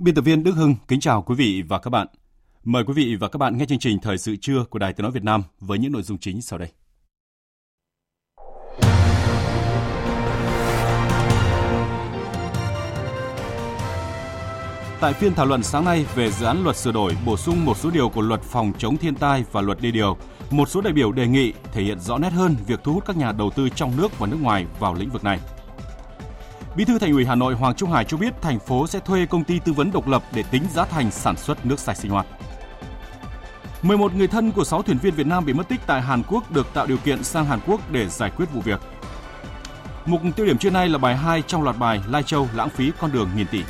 Biên tập viên Đức Hưng kính chào quý vị và các bạn. Mời quý vị và các bạn nghe chương trình Thời sự trưa của Đài Tiếng nói Việt Nam với những nội dung chính sau đây. Tại phiên thảo luận sáng nay về dự án luật sửa đổi bổ sung một số điều của luật phòng chống thiên tai và luật đê điều, một số đại biểu đề nghị thể hiện rõ nét hơn việc thu hút các nhà đầu tư trong nước và nước ngoài vào lĩnh vực này. Bí thư Thành ủy Hà Nội Hoàng Trung Hải cho biết thành phố sẽ thuê công ty tư vấn độc lập để tính giá thành sản xuất nước sạch sinh hoạt. 11 người thân của 6 thuyền viên Việt Nam bị mất tích tại Hàn Quốc được tạo điều kiện sang Hàn Quốc để giải quyết vụ việc. Mục tiêu điểm trưa nay là bài 2 trong loạt bài Lai Châu lãng phí con đường nghìn tỷ.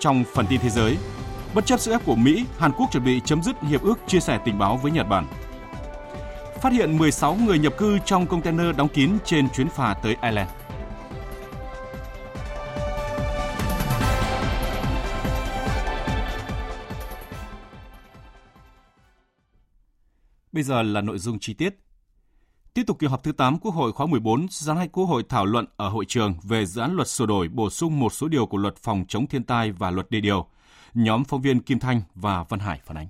Trong phần tin thế giới, bất chấp sức ép của Mỹ, Hàn Quốc chuẩn bị chấm dứt hiệp ước chia sẻ tình báo với Nhật Bản. Phát hiện 16 người nhập cư trong container đóng kín trên chuyến phà tới Ireland. Bây giờ là nội dung chi tiết. Tiếp tục kỳ họp thứ 8 Quốc hội khóa 14, sáng nay Quốc hội thảo luận ở hội trường về dự án luật sửa đổi bổ sung một số điều của luật phòng chống thiên tai và luật đê điều. Nhóm phóng viên Kim Thanh và Văn Hải phản ánh.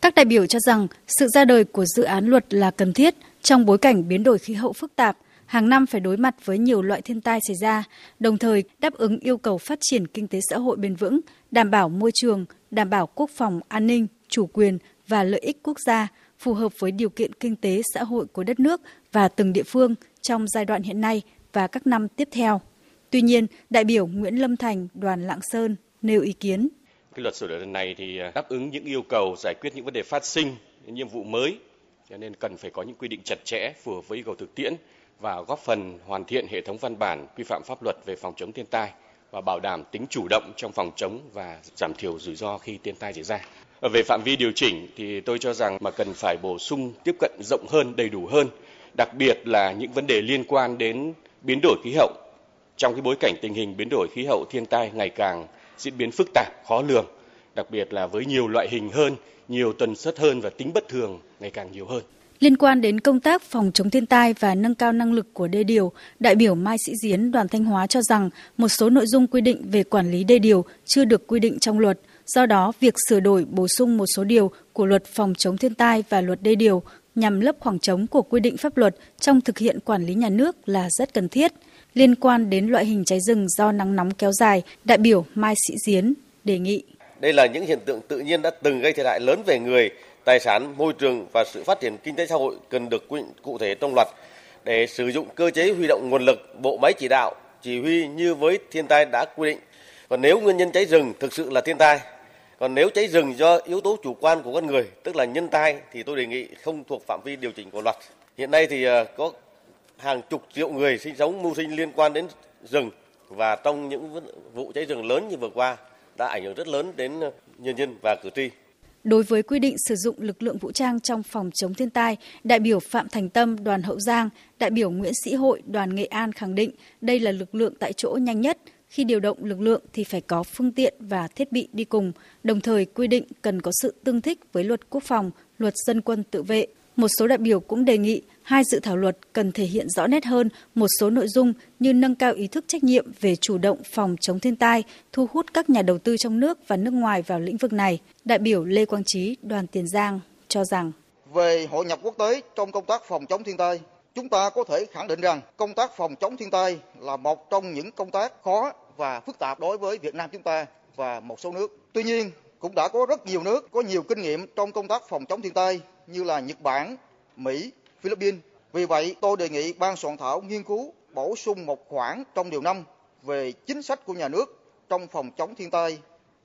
Các đại biểu cho rằng sự ra đời của dự án luật là cần thiết trong bối cảnh biến đổi khí hậu phức tạp, hàng năm phải đối mặt với nhiều loại thiên tai xảy ra, đồng thời đáp ứng yêu cầu phát triển kinh tế xã hội bền vững, đảm bảo môi trường, đảm bảo quốc phòng an ninh, chủ quyền và lợi ích quốc gia, phù hợp với điều kiện kinh tế xã hội của đất nước và từng địa phương trong giai đoạn hiện nay và các năm tiếp theo. Tuy nhiên, đại biểu Nguyễn Lâm Thành, đoàn Lạng Sơn nêu ý kiến. Cái luật sửa đổi lần này thì à, đáp ứng những yêu cầu giải quyết những vấn đề phát sinh, những nhiệm vụ mới, cho nên cần phải có những quy định chặt chẽ phù hợp với yêu cầu thực tiễn và góp phần hoàn thiện hệ thống văn bản quy phạm pháp luật về phòng chống thiên tai và bảo đảm tính chủ động trong phòng chống và giảm thiểu rủi ro khi thiên tai xảy ra. Ờ, về phạm vi điều chỉnh thì tôi cho rằng mà cần phải bổ sung tiếp cận rộng hơn, đầy đủ hơn, đặc biệt là những vấn đề liên quan đến biến đổi khí hậu. Trong cái bối cảnh tình hình biến đổi khí hậu thiên tai ngày càng diễn biến phức tạp, khó lường, đặc biệt là với nhiều loại hình hơn, nhiều tần suất hơn và tính bất thường ngày càng nhiều hơn. Liên quan đến công tác phòng chống thiên tai và nâng cao năng lực của đê điều, đại biểu Mai Sĩ Diến đoàn Thanh Hóa cho rằng một số nội dung quy định về quản lý đê điều chưa được quy định trong luật. Do đó, việc sửa đổi bổ sung một số điều của luật phòng chống thiên tai và luật đê điều nhằm lấp khoảng trống của quy định pháp luật trong thực hiện quản lý nhà nước là rất cần thiết. Liên quan đến loại hình cháy rừng do nắng nóng kéo dài, đại biểu Mai Sĩ Diến đề nghị. Đây là những hiện tượng tự nhiên đã từng gây thiệt hại lớn về người, tài sản, môi trường và sự phát triển kinh tế xã hội cần được quy định cụ thể trong luật để sử dụng cơ chế huy động nguồn lực, bộ máy chỉ đạo, chỉ huy như với thiên tai đã quy định. Còn nếu nguyên nhân cháy rừng thực sự là thiên tai còn nếu cháy rừng do yếu tố chủ quan của con người, tức là nhân tai thì tôi đề nghị không thuộc phạm vi điều chỉnh của luật. Hiện nay thì ờ, có hàng chục triệu người sinh sống mưu sinh liên quan đến rừng và trong những vụ cháy rừng lớn như vừa qua đã ảnh hưởng rất lớn đến ờ, nhân dân và cử tri. Đối với quy định sử dụng lực lượng vũ trang trong phòng chống thiên tai, đại biểu Phạm Thành Tâm, đoàn Hậu Giang, đại biểu Nguyễn Sĩ Hội, đoàn Nghệ An khẳng định đây là lực lượng tại chỗ nhanh nhất, khi điều động lực lượng thì phải có phương tiện và thiết bị đi cùng, đồng thời quy định cần có sự tương thích với luật quốc phòng, luật dân quân tự vệ. Một số đại biểu cũng đề nghị hai dự thảo luật cần thể hiện rõ nét hơn một số nội dung như nâng cao ý thức trách nhiệm về chủ động phòng chống thiên tai, thu hút các nhà đầu tư trong nước và nước ngoài vào lĩnh vực này. Đại biểu Lê Quang Trí, đoàn Tiền Giang cho rằng về hội nhập quốc tế trong công tác phòng chống thiên tai, chúng ta có thể khẳng định rằng công tác phòng chống thiên tai là một trong những công tác khó và phức tạp đối với Việt Nam chúng ta và một số nước. Tuy nhiên, cũng đã có rất nhiều nước có nhiều kinh nghiệm trong công tác phòng chống thiên tai như là Nhật Bản, Mỹ, Philippines. Vì vậy, tôi đề nghị ban soạn thảo nghiên cứu bổ sung một khoản trong điều 5 về chính sách của nhà nước trong phòng chống thiên tai,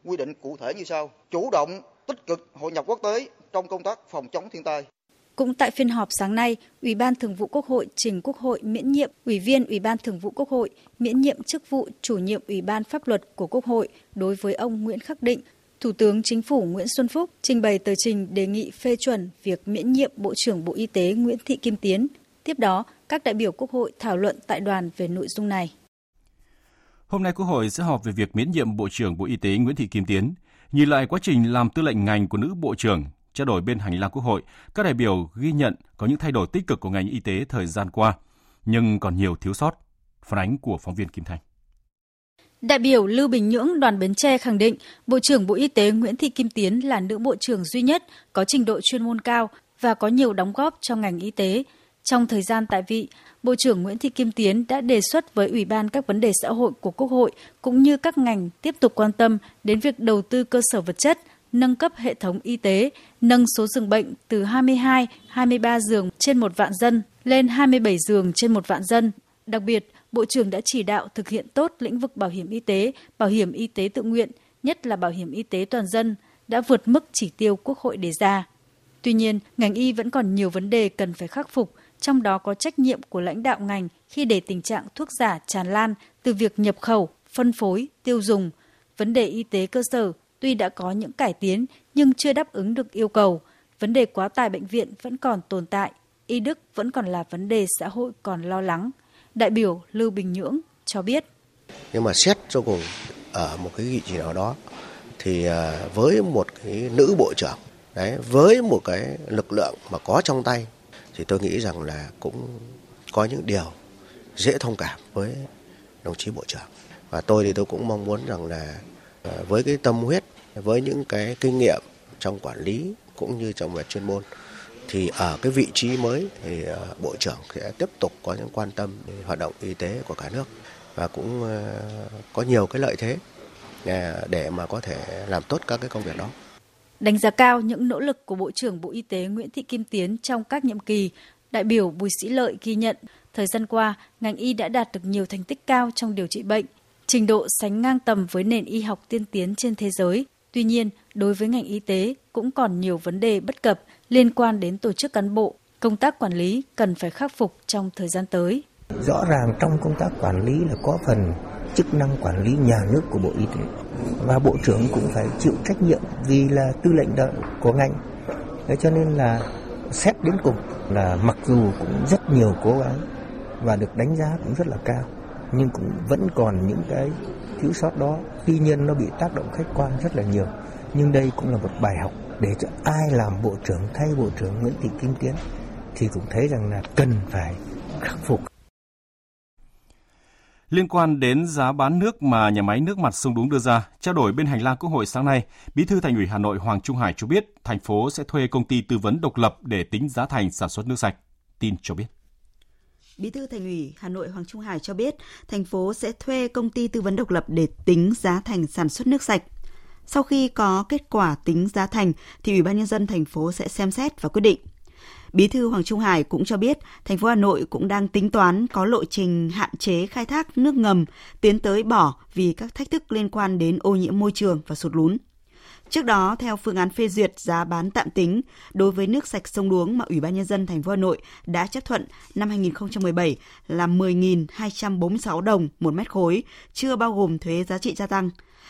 quy định cụ thể như sau: chủ động tích cực hội nhập quốc tế trong công tác phòng chống thiên tai. Cũng tại phiên họp sáng nay, Ủy ban Thường vụ Quốc hội trình Quốc hội miễn nhiệm Ủy viên Ủy ban Thường vụ Quốc hội, miễn nhiệm chức vụ chủ nhiệm Ủy ban Pháp luật của Quốc hội đối với ông Nguyễn Khắc Định, Thủ tướng Chính phủ Nguyễn Xuân Phúc trình bày tờ trình đề nghị phê chuẩn việc miễn nhiệm Bộ trưởng Bộ Y tế Nguyễn Thị Kim Tiến. Tiếp đó, các đại biểu Quốc hội thảo luận tại đoàn về nội dung này. Hôm nay Quốc hội sẽ họp về việc miễn nhiệm Bộ trưởng Bộ Y tế Nguyễn Thị Kim Tiến. Nhìn lại quá trình làm tư lệnh ngành của nữ Bộ trưởng, trao đổi bên hành lang Quốc hội, các đại biểu ghi nhận có những thay đổi tích cực của ngành y tế thời gian qua, nhưng còn nhiều thiếu sót. Phản ánh của phóng viên Kim Thành. Đại biểu Lưu Bình Nhưỡng đoàn Bến Tre khẳng định Bộ trưởng Bộ Y tế Nguyễn Thị Kim Tiến là nữ bộ trưởng duy nhất có trình độ chuyên môn cao và có nhiều đóng góp cho ngành y tế. Trong thời gian tại vị, Bộ trưởng Nguyễn Thị Kim Tiến đã đề xuất với Ủy ban các vấn đề xã hội của Quốc hội cũng như các ngành tiếp tục quan tâm đến việc đầu tư cơ sở vật chất, nâng cấp hệ thống y tế, nâng số giường bệnh từ 22, 23 giường trên một vạn dân lên 27 giường trên một vạn dân. Đặc biệt, Bộ trưởng đã chỉ đạo thực hiện tốt lĩnh vực bảo hiểm y tế, bảo hiểm y tế tự nguyện, nhất là bảo hiểm y tế toàn dân, đã vượt mức chỉ tiêu Quốc hội đề ra. Tuy nhiên, ngành y vẫn còn nhiều vấn đề cần phải khắc phục, trong đó có trách nhiệm của lãnh đạo ngành khi để tình trạng thuốc giả tràn lan từ việc nhập khẩu, phân phối, tiêu dùng. Vấn đề y tế cơ sở tuy đã có những cải tiến nhưng chưa đáp ứng được yêu cầu. Vấn đề quá tải bệnh viện vẫn còn tồn tại, y đức vẫn còn là vấn đề xã hội còn lo lắng. Đại biểu Lưu Bình Nhưỡng cho biết. Nhưng mà xét cho cùng ở một cái vị trí nào đó thì à, với một cái nữ bộ trưởng đấy với một cái lực lượng mà có trong tay thì tôi nghĩ rằng là cũng có những điều dễ thông cảm với đồng chí bộ trưởng và tôi thì tôi cũng mong muốn rằng là à, với cái tâm huyết với những cái kinh nghiệm trong quản lý cũng như trong về chuyên môn thì ở cái vị trí mới thì ờ, bộ trưởng sẽ tiếp tục có những quan tâm đến hoạt động y tế của cả nước và cũng ờ, có nhiều cái lợi thế à, để mà có thể làm tốt các cái công việc đó. Đánh giá cao những nỗ lực của Bộ trưởng Bộ Y tế Nguyễn Thị Kim Tiến trong các nhiệm kỳ, đại biểu Bùi Sĩ Lợi ghi nhận thời gian qua, ngành y đã đạt được nhiều thành tích cao trong điều trị bệnh, trình độ sánh ngang tầm với nền y học tiên tiến trên thế giới. Tuy nhiên, đối với ngành y tế cũng còn nhiều vấn đề bất cập liên quan đến tổ chức cán bộ, công tác quản lý cần phải khắc phục trong thời gian tới. Rõ ràng trong công tác quản lý là có phần chức năng quản lý nhà nước của Bộ Y tế và Bộ trưởng cũng phải chịu trách nhiệm vì là tư lệnh đợi của ngành. Thế cho nên là xét đến cùng là mặc dù cũng rất nhiều cố gắng và được đánh giá cũng rất là cao nhưng cũng vẫn còn những cái thiếu sót đó tuy nhiên nó bị tác động khách quan rất là nhiều nhưng đây cũng là một bài học để cho ai làm bộ trưởng thay bộ trưởng Nguyễn Thị Kim Tiến thì cũng thấy rằng là cần phải khắc phục Liên quan đến giá bán nước mà nhà máy nước mặt sông Đuống đưa ra, trao đổi bên hành lang Quốc hội sáng nay, Bí thư Thành ủy Hà Nội Hoàng Trung Hải cho biết thành phố sẽ thuê công ty tư vấn độc lập để tính giá thành sản xuất nước sạch. Tin cho biết. Bí thư Thành ủy Hà Nội Hoàng Trung Hải cho biết, thành phố sẽ thuê công ty tư vấn độc lập để tính giá thành sản xuất nước sạch. Sau khi có kết quả tính giá thành thì Ủy ban nhân dân thành phố sẽ xem xét và quyết định. Bí thư Hoàng Trung Hải cũng cho biết, thành phố Hà Nội cũng đang tính toán có lộ trình hạn chế khai thác nước ngầm, tiến tới bỏ vì các thách thức liên quan đến ô nhiễm môi trường và sụt lún. Trước đó, theo phương án phê duyệt giá bán tạm tính đối với nước sạch sông Đuống mà Ủy ban nhân dân thành phố Hà Nội đã chấp thuận năm 2017 là 10.246 đồng một mét khối, chưa bao gồm thuế giá trị gia tăng.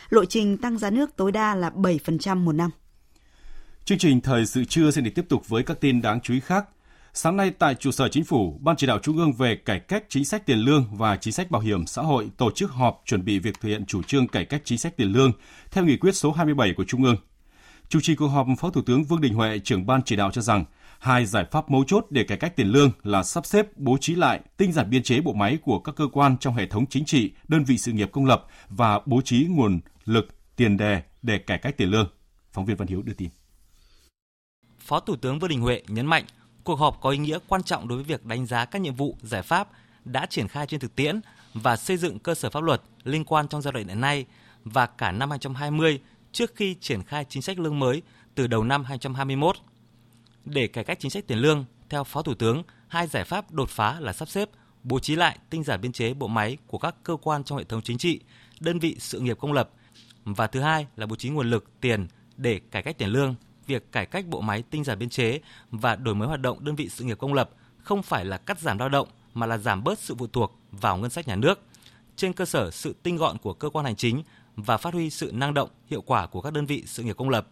Lộ trình tăng giá nước tối đa là 7% một năm. Chương trình thời sự trưa sẽ được tiếp tục với các tin đáng chú ý khác. Sáng nay tại trụ sở chính phủ, Ban chỉ đạo Trung ương về cải cách chính sách tiền lương và chính sách bảo hiểm xã hội tổ chức họp chuẩn bị việc thực hiện chủ trương cải cách chính sách tiền lương theo nghị quyết số 27 của Trung ương. Chủ trì cuộc họp, Phó Thủ tướng Vương Đình Huệ, trưởng ban chỉ đạo cho rằng hai giải pháp mấu chốt để cải cách tiền lương là sắp xếp, bố trí lại, tinh giản biên chế bộ máy của các cơ quan trong hệ thống chính trị, đơn vị sự nghiệp công lập và bố trí nguồn lực, tiền đề để cải cách tiền lương. Phóng viên Văn Hiếu đưa tin. Phó Thủ tướng Vương Đình Huệ nhấn mạnh, cuộc họp có ý nghĩa quan trọng đối với việc đánh giá các nhiệm vụ, giải pháp đã triển khai trên thực tiễn và xây dựng cơ sở pháp luật liên quan trong giai đoạn hiện nay và cả năm 2020 trước khi triển khai chính sách lương mới từ đầu năm 2021. Để cải cách chính sách tiền lương, theo Phó Thủ tướng, hai giải pháp đột phá là sắp xếp, bố trí lại tinh giản biên chế bộ máy của các cơ quan trong hệ thống chính trị, đơn vị sự nghiệp công lập và thứ hai là bố trí nguồn lực, tiền để cải cách tiền lương. Việc cải cách bộ máy tinh giản biên chế và đổi mới hoạt động đơn vị sự nghiệp công lập không phải là cắt giảm lao động mà là giảm bớt sự phụ thuộc vào ngân sách nhà nước. Trên cơ sở sự tinh gọn của cơ quan hành chính và phát huy sự năng động, hiệu quả của các đơn vị sự nghiệp công lập.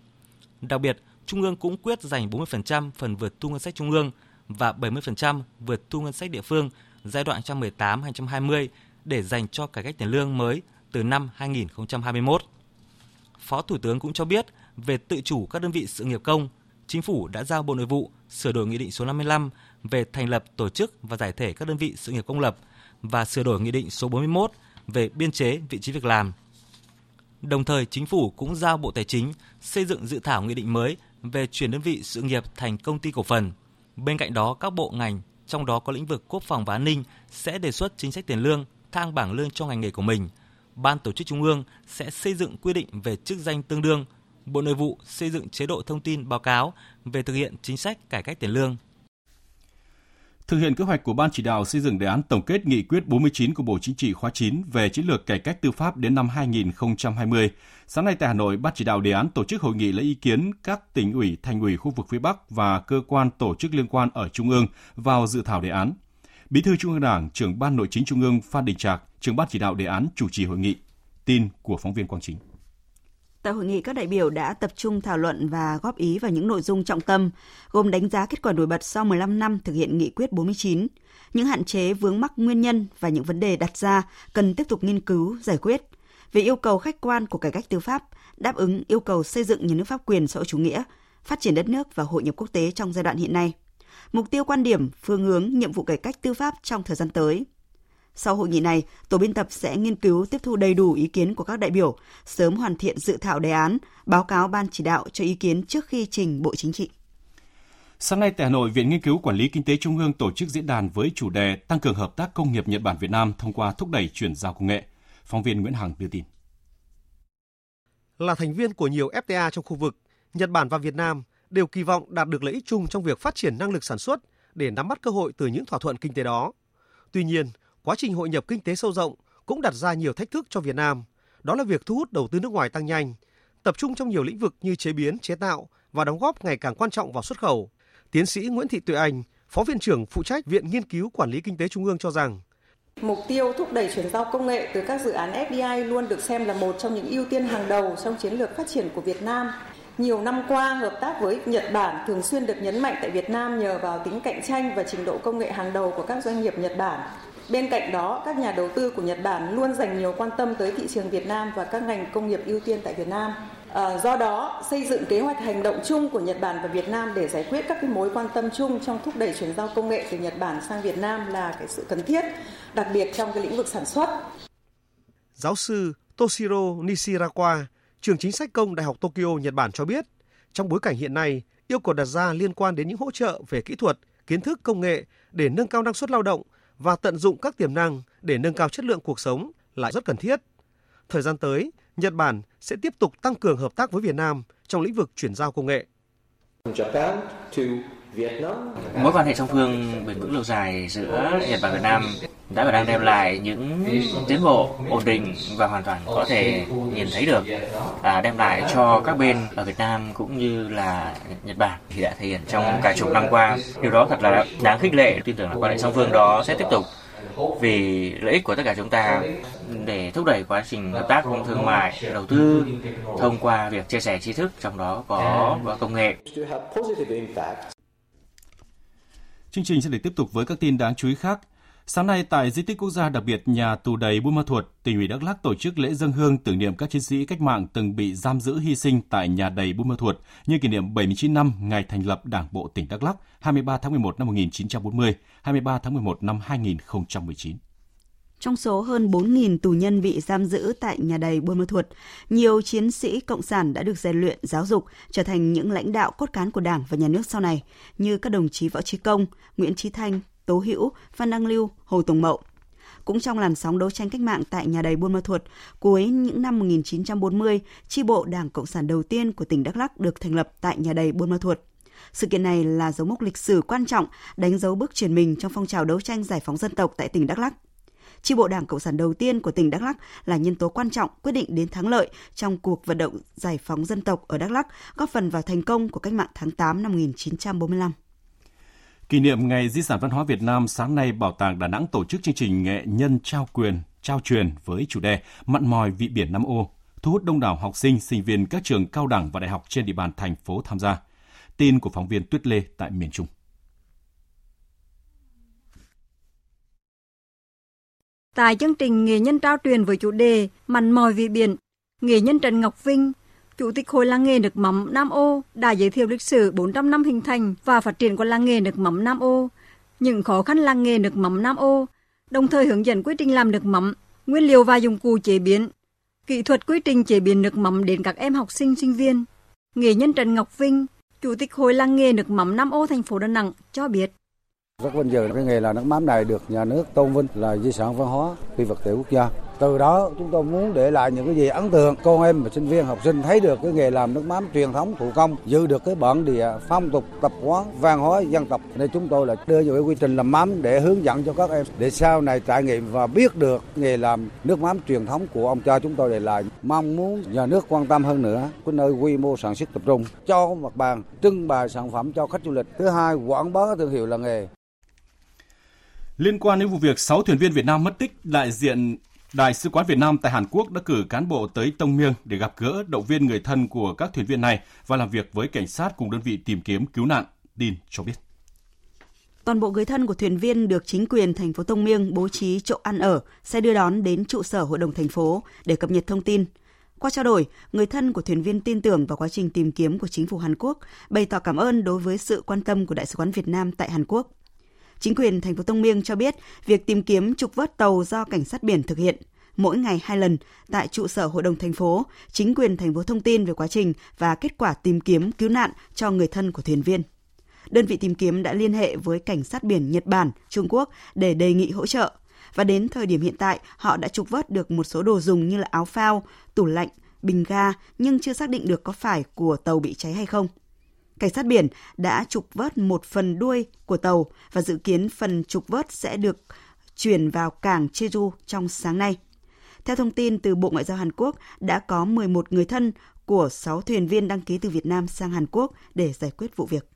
Đặc biệt, Trung ương cũng quyết dành 40% phần vượt thu ngân sách trung ương và 70% vượt thu ngân sách địa phương giai đoạn 2018-2020 để dành cho cải cách tiền lương mới từ năm 2021. Phó Thủ tướng cũng cho biết về tự chủ các đơn vị sự nghiệp công, Chính phủ đã giao Bộ Nội vụ sửa đổi Nghị định số 55 về thành lập, tổ chức và giải thể các đơn vị sự nghiệp công lập và sửa đổi Nghị định số 41 về biên chế vị trí việc làm. Đồng thời, Chính phủ cũng giao Bộ Tài chính xây dựng dự thảo nghị định mới về chuyển đơn vị sự nghiệp thành công ty cổ phần. Bên cạnh đó, các bộ ngành, trong đó có lĩnh vực quốc phòng và an ninh, sẽ đề xuất chính sách tiền lương, thang bảng lương cho ngành nghề của mình. Ban tổ chức Trung ương sẽ xây dựng quy định về chức danh tương đương. Bộ Nội vụ xây dựng chế độ thông tin báo cáo về thực hiện chính sách cải cách tiền lương. Thực hiện kế hoạch của Ban chỉ đạo xây dựng đề án tổng kết nghị quyết 49 của Bộ Chính trị khóa 9 về chiến lược cải cách tư pháp đến năm 2020, sáng nay tại Hà Nội, Ban chỉ đạo đề án tổ chức hội nghị lấy ý kiến các tỉnh ủy, thành ủy khu vực phía Bắc và cơ quan tổ chức liên quan ở Trung ương vào dự thảo đề án. Bí thư Trung ương Đảng, trưởng Ban Nội chính Trung ương Phan Đình Trạc, trưởng Ban chỉ đạo đề án chủ trì hội nghị. Tin của phóng viên Quang Chính. Tại hội nghị, các đại biểu đã tập trung thảo luận và góp ý vào những nội dung trọng tâm, gồm đánh giá kết quả nổi bật sau 15 năm thực hiện nghị quyết 49, những hạn chế vướng mắc nguyên nhân và những vấn đề đặt ra cần tiếp tục nghiên cứu, giải quyết, về yêu cầu khách quan của cải cách tư pháp, đáp ứng yêu cầu xây dựng nhà nước pháp quyền xã hội chủ nghĩa, phát triển đất nước và hội nhập quốc tế trong giai đoạn hiện nay. Mục tiêu quan điểm, phương hướng, nhiệm vụ cải cách tư pháp trong thời gian tới – sau hội nghị này, tổ biên tập sẽ nghiên cứu tiếp thu đầy đủ ý kiến của các đại biểu, sớm hoàn thiện dự thảo đề án, báo cáo ban chỉ đạo cho ý kiến trước khi trình Bộ Chính trị. Sáng nay tại Hà Nội, Viện Nghiên cứu Quản lý Kinh tế Trung ương tổ chức diễn đàn với chủ đề Tăng cường hợp tác công nghiệp Nhật Bản Việt Nam thông qua thúc đẩy chuyển giao công nghệ. Phóng viên Nguyễn Hằng đưa tin. Là thành viên của nhiều FTA trong khu vực, Nhật Bản và Việt Nam đều kỳ vọng đạt được lợi ích chung trong việc phát triển năng lực sản xuất để nắm bắt cơ hội từ những thỏa thuận kinh tế đó. Tuy nhiên, quá trình hội nhập kinh tế sâu rộng cũng đặt ra nhiều thách thức cho Việt Nam. Đó là việc thu hút đầu tư nước ngoài tăng nhanh, tập trung trong nhiều lĩnh vực như chế biến, chế tạo và đóng góp ngày càng quan trọng vào xuất khẩu. Tiến sĩ Nguyễn Thị Tuệ Anh, Phó Viện trưởng phụ trách Viện Nghiên cứu Quản lý Kinh tế Trung ương cho rằng Mục tiêu thúc đẩy chuyển giao công nghệ từ các dự án FDI luôn được xem là một trong những ưu tiên hàng đầu trong chiến lược phát triển của Việt Nam. Nhiều năm qua, hợp tác với Nhật Bản thường xuyên được nhấn mạnh tại Việt Nam nhờ vào tính cạnh tranh và trình độ công nghệ hàng đầu của các doanh nghiệp Nhật Bản. Bên cạnh đó, các nhà đầu tư của Nhật Bản luôn dành nhiều quan tâm tới thị trường Việt Nam và các ngành công nghiệp ưu tiên tại Việt Nam. À, do đó, xây dựng kế hoạch hành động chung của Nhật Bản và Việt Nam để giải quyết các cái mối quan tâm chung trong thúc đẩy chuyển giao công nghệ từ Nhật Bản sang Việt Nam là cái sự cần thiết, đặc biệt trong cái lĩnh vực sản xuất. Giáo sư Toshiro Nishirawa, trường chính sách công Đại học Tokyo, Nhật Bản cho biết, trong bối cảnh hiện nay, yêu cầu đặt ra liên quan đến những hỗ trợ về kỹ thuật, kiến thức công nghệ để nâng cao năng suất lao động và tận dụng các tiềm năng để nâng cao chất lượng cuộc sống là rất cần thiết. Thời gian tới, Nhật Bản sẽ tiếp tục tăng cường hợp tác với Việt Nam trong lĩnh vực chuyển giao công nghệ. Mối quan hệ song phương bền vững lâu dài giữa Nhật Bản và Việt Nam đã và đang đem lại những tiến bộ ổn định và hoàn toàn có thể nhìn thấy được à, đem lại cho các bên ở Việt Nam cũng như là Nhật Bản thì đã thể hiện trong cả chục năm qua. Điều đó thật là đáng khích lệ. Tin tưởng là quan hệ song phương đó sẽ tiếp tục. Vì lợi ích của tất cả chúng ta để thúc đẩy quá trình hợp tác trong thương mại đầu tư thông qua việc chia sẻ tri thức trong đó có, có công nghệ. Chương trình sẽ được tiếp tục với các tin đáng chú ý khác. Sáng nay tại di tích quốc gia đặc biệt nhà tù đầy Buôn Ma Thuột, tỉnh ủy Đắk Lắk tổ chức lễ dân hương tưởng niệm các chiến sĩ cách mạng từng bị giam giữ hy sinh tại nhà đầy Buôn Ma Thuột như kỷ niệm 79 năm ngày thành lập Đảng bộ tỉnh Đắk Lắk 23 tháng 11 năm 1940, 23 tháng 11 năm 2019. Trong số hơn 4.000 tù nhân bị giam giữ tại nhà đầy Buôn Ma Thuột, nhiều chiến sĩ cộng sản đã được rèn luyện, giáo dục, trở thành những lãnh đạo cốt cán của Đảng và nhà nước sau này, như các đồng chí Võ Trí Công, Nguyễn Trí Thanh, Tố Hữu, Phan Đăng Lưu, Hồ Tùng Mậu. Cũng trong làn sóng đấu tranh cách mạng tại nhà đầy Buôn Ma Thuột, cuối những năm 1940, chi bộ Đảng Cộng sản đầu tiên của tỉnh Đắk Lắk được thành lập tại nhà đầy Buôn Ma Thuột. Sự kiện này là dấu mốc lịch sử quan trọng đánh dấu bước chuyển mình trong phong trào đấu tranh giải phóng dân tộc tại tỉnh Đắk Lắk. Chi bộ Đảng Cộng sản đầu tiên của tỉnh Đắk Lắk là nhân tố quan trọng quyết định đến thắng lợi trong cuộc vận động giải phóng dân tộc ở Đắk Lắk, góp phần vào thành công của cách mạng tháng 8 năm 1945. Kỷ niệm Ngày Di sản Văn hóa Việt Nam sáng nay Bảo tàng Đà Nẵng tổ chức chương trình nghệ nhân trao quyền, trao truyền với chủ đề Mặn mòi vị biển Nam Ô, thu hút đông đảo học sinh, sinh viên các trường cao đẳng và đại học trên địa bàn thành phố tham gia. Tin của phóng viên Tuyết Lê tại miền Trung. Tại chương trình nghệ nhân trao truyền với chủ đề Mặn mòi vị biển, nghệ nhân Trần Ngọc Vinh, Chủ tịch Hội làng nghề nước mắm Nam Ô đã giới thiệu lịch sử 400 năm hình thành và phát triển của làng nghề nước mắm Nam Ô, những khó khăn làng nghề nước mắm Nam Ô, đồng thời hướng dẫn quy trình làm nước mắm, nguyên liệu và dụng cụ chế biến, kỹ thuật quy trình chế biến nước mắm đến các em học sinh sinh viên. Nghệ nhân Trần Ngọc Vinh, Chủ tịch Hội làng nghề nước mắm Nam Ô thành phố Đà Nẵng cho biết. Rất vinh dự cái nghề là nước mắm này được nhà nước tôn vinh là di sản văn hóa phi vật thể quốc gia. Từ đó chúng tôi muốn để lại những cái gì ấn tượng con em và sinh viên học sinh thấy được cái nghề làm nước mắm truyền thống thủ công, giữ được cái bản địa phong tục tập quán văn hóa dân tộc. Nên chúng tôi là đưa vào cái quy trình làm mắm để hướng dẫn cho các em để sau này trải nghiệm và biết được nghề làm nước mắm truyền thống của ông cha chúng tôi để lại. Mong muốn nhà nước quan tâm hơn nữa cái nơi quy mô sản xuất tập trung cho mặt bằng trưng bày sản phẩm cho khách du lịch. Thứ hai quảng bá thương hiệu làng nghề. Liên quan đến vụ việc 6 thuyền viên Việt Nam mất tích, đại diện Đại sứ quán Việt Nam tại Hàn Quốc đã cử cán bộ tới Tông Miêng để gặp gỡ, động viên người thân của các thuyền viên này và làm việc với cảnh sát cùng đơn vị tìm kiếm cứu nạn. Tin cho biết. Toàn bộ người thân của thuyền viên được chính quyền thành phố Tông Miêng bố trí chỗ ăn ở, sẽ đưa đón đến trụ sở hội đồng thành phố để cập nhật thông tin. Qua trao đổi, người thân của thuyền viên tin tưởng vào quá trình tìm kiếm của chính phủ Hàn Quốc, bày tỏ cảm ơn đối với sự quan tâm của Đại sứ quán Việt Nam tại Hàn Quốc. Chính quyền thành phố Tông Miêng cho biết việc tìm kiếm trục vớt tàu do cảnh sát biển thực hiện mỗi ngày hai lần tại trụ sở hội đồng thành phố, chính quyền thành phố thông tin về quá trình và kết quả tìm kiếm cứu nạn cho người thân của thuyền viên. Đơn vị tìm kiếm đã liên hệ với cảnh sát biển Nhật Bản, Trung Quốc để đề nghị hỗ trợ. Và đến thời điểm hiện tại, họ đã trục vớt được một số đồ dùng như là áo phao, tủ lạnh, bình ga nhưng chưa xác định được có phải của tàu bị cháy hay không. Cảnh sát biển đã trục vớt một phần đuôi của tàu và dự kiến phần trục vớt sẽ được chuyển vào cảng Jeju trong sáng nay. Theo thông tin từ Bộ Ngoại giao Hàn Quốc, đã có 11 người thân của 6 thuyền viên đăng ký từ Việt Nam sang Hàn Quốc để giải quyết vụ việc.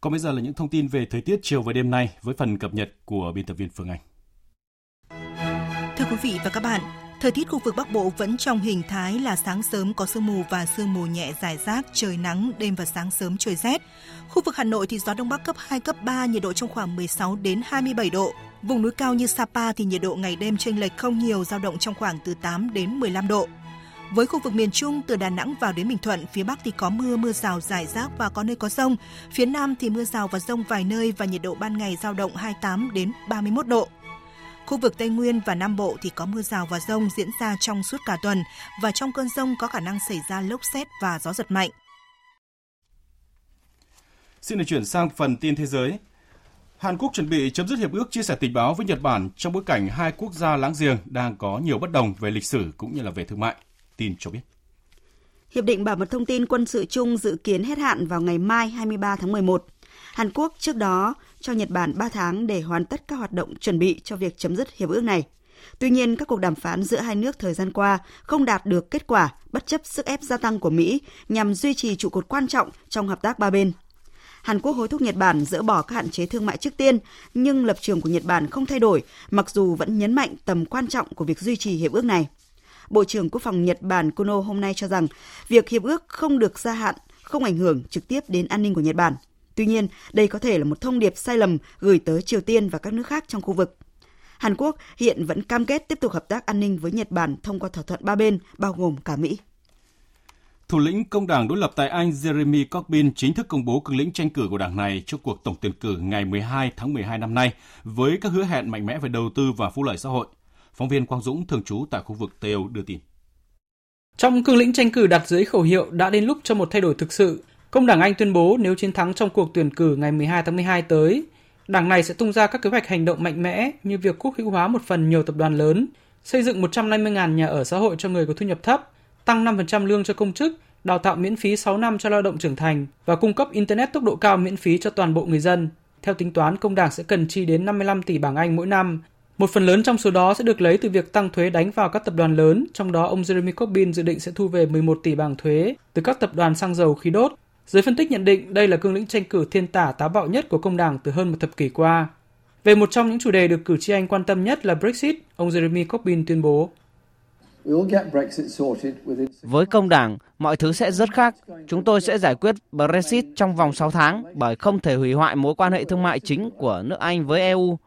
Còn bây giờ là những thông tin về thời tiết chiều và đêm nay với phần cập nhật của biên tập viên Phương Anh. Thưa quý vị và các bạn, Thời tiết khu vực Bắc Bộ vẫn trong hình thái là sáng sớm có sương mù và sương mù nhẹ dài rác, trời nắng, đêm và sáng sớm trời rét. Khu vực Hà Nội thì gió đông bắc cấp 2 cấp 3, nhiệt độ trong khoảng 16 đến 27 độ. Vùng núi cao như Sapa thì nhiệt độ ngày đêm chênh lệch không nhiều, dao động trong khoảng từ 8 đến 15 độ. Với khu vực miền Trung từ Đà Nẵng vào đến Bình Thuận, phía Bắc thì có mưa, mưa rào rải rác và có nơi có rông. Phía Nam thì mưa rào và rông vài nơi và nhiệt độ ban ngày dao động 28 đến 31 độ. Khu vực Tây Nguyên và Nam Bộ thì có mưa rào và rông diễn ra trong suốt cả tuần và trong cơn rông có khả năng xảy ra lốc xét và gió giật mạnh. Xin được chuyển sang phần tin thế giới. Hàn Quốc chuẩn bị chấm dứt hiệp ước chia sẻ tình báo với Nhật Bản trong bối cảnh hai quốc gia láng giềng đang có nhiều bất đồng về lịch sử cũng như là về thương mại. Tin cho biết. Hiệp định bảo mật thông tin quân sự chung dự kiến hết hạn vào ngày mai 23 tháng 11. Hàn Quốc trước đó cho Nhật Bản 3 tháng để hoàn tất các hoạt động chuẩn bị cho việc chấm dứt hiệp ước này. Tuy nhiên, các cuộc đàm phán giữa hai nước thời gian qua không đạt được kết quả bất chấp sức ép gia tăng của Mỹ nhằm duy trì trụ cột quan trọng trong hợp tác ba bên. Hàn Quốc hối thúc Nhật Bản dỡ bỏ các hạn chế thương mại trước tiên, nhưng lập trường của Nhật Bản không thay đổi, mặc dù vẫn nhấn mạnh tầm quan trọng của việc duy trì hiệp ước này. Bộ trưởng Quốc phòng Nhật Bản Kono hôm nay cho rằng việc hiệp ước không được gia hạn không ảnh hưởng trực tiếp đến an ninh của Nhật Bản. Tuy nhiên, đây có thể là một thông điệp sai lầm gửi tới Triều Tiên và các nước khác trong khu vực. Hàn Quốc hiện vẫn cam kết tiếp tục hợp tác an ninh với Nhật Bản thông qua thỏa thuận ba bên, bao gồm cả Mỹ. Thủ lĩnh công đảng đối lập tại Anh Jeremy Corbyn chính thức công bố cương lĩnh tranh cử của đảng này cho cuộc tổng tuyển cử ngày 12 tháng 12 năm nay với các hứa hẹn mạnh mẽ về đầu tư và phúc lợi xã hội. Phóng viên Quang Dũng thường trú tại khu vực Tây Âu đưa tin. Trong cương lĩnh tranh cử đặt dưới khẩu hiệu đã đến lúc cho một thay đổi thực sự, Công đảng Anh tuyên bố nếu chiến thắng trong cuộc tuyển cử ngày 12 tháng 12 tới, đảng này sẽ tung ra các kế hoạch hành động mạnh mẽ như việc quốc hữu hóa một phần nhiều tập đoàn lớn, xây dựng 150.000 nhà ở xã hội cho người có thu nhập thấp, tăng 5% lương cho công chức đào tạo miễn phí 6 năm cho lao động trưởng thành và cung cấp Internet tốc độ cao miễn phí cho toàn bộ người dân. Theo tính toán, công đảng sẽ cần chi đến 55 tỷ bảng Anh mỗi năm. Một phần lớn trong số đó sẽ được lấy từ việc tăng thuế đánh vào các tập đoàn lớn, trong đó ông Jeremy Corbyn dự định sẽ thu về 11 tỷ bảng thuế từ các tập đoàn xăng dầu khí đốt. Giới phân tích nhận định đây là cương lĩnh tranh cử thiên tả táo bạo nhất của công đảng từ hơn một thập kỷ qua. Về một trong những chủ đề được cử tri Anh quan tâm nhất là Brexit, ông Jeremy Corbyn tuyên bố. Với công đảng, mọi thứ sẽ rất khác. Chúng tôi sẽ giải quyết Brexit trong vòng 6 tháng bởi không thể hủy hoại mối quan hệ thương mại chính của nước Anh với EU.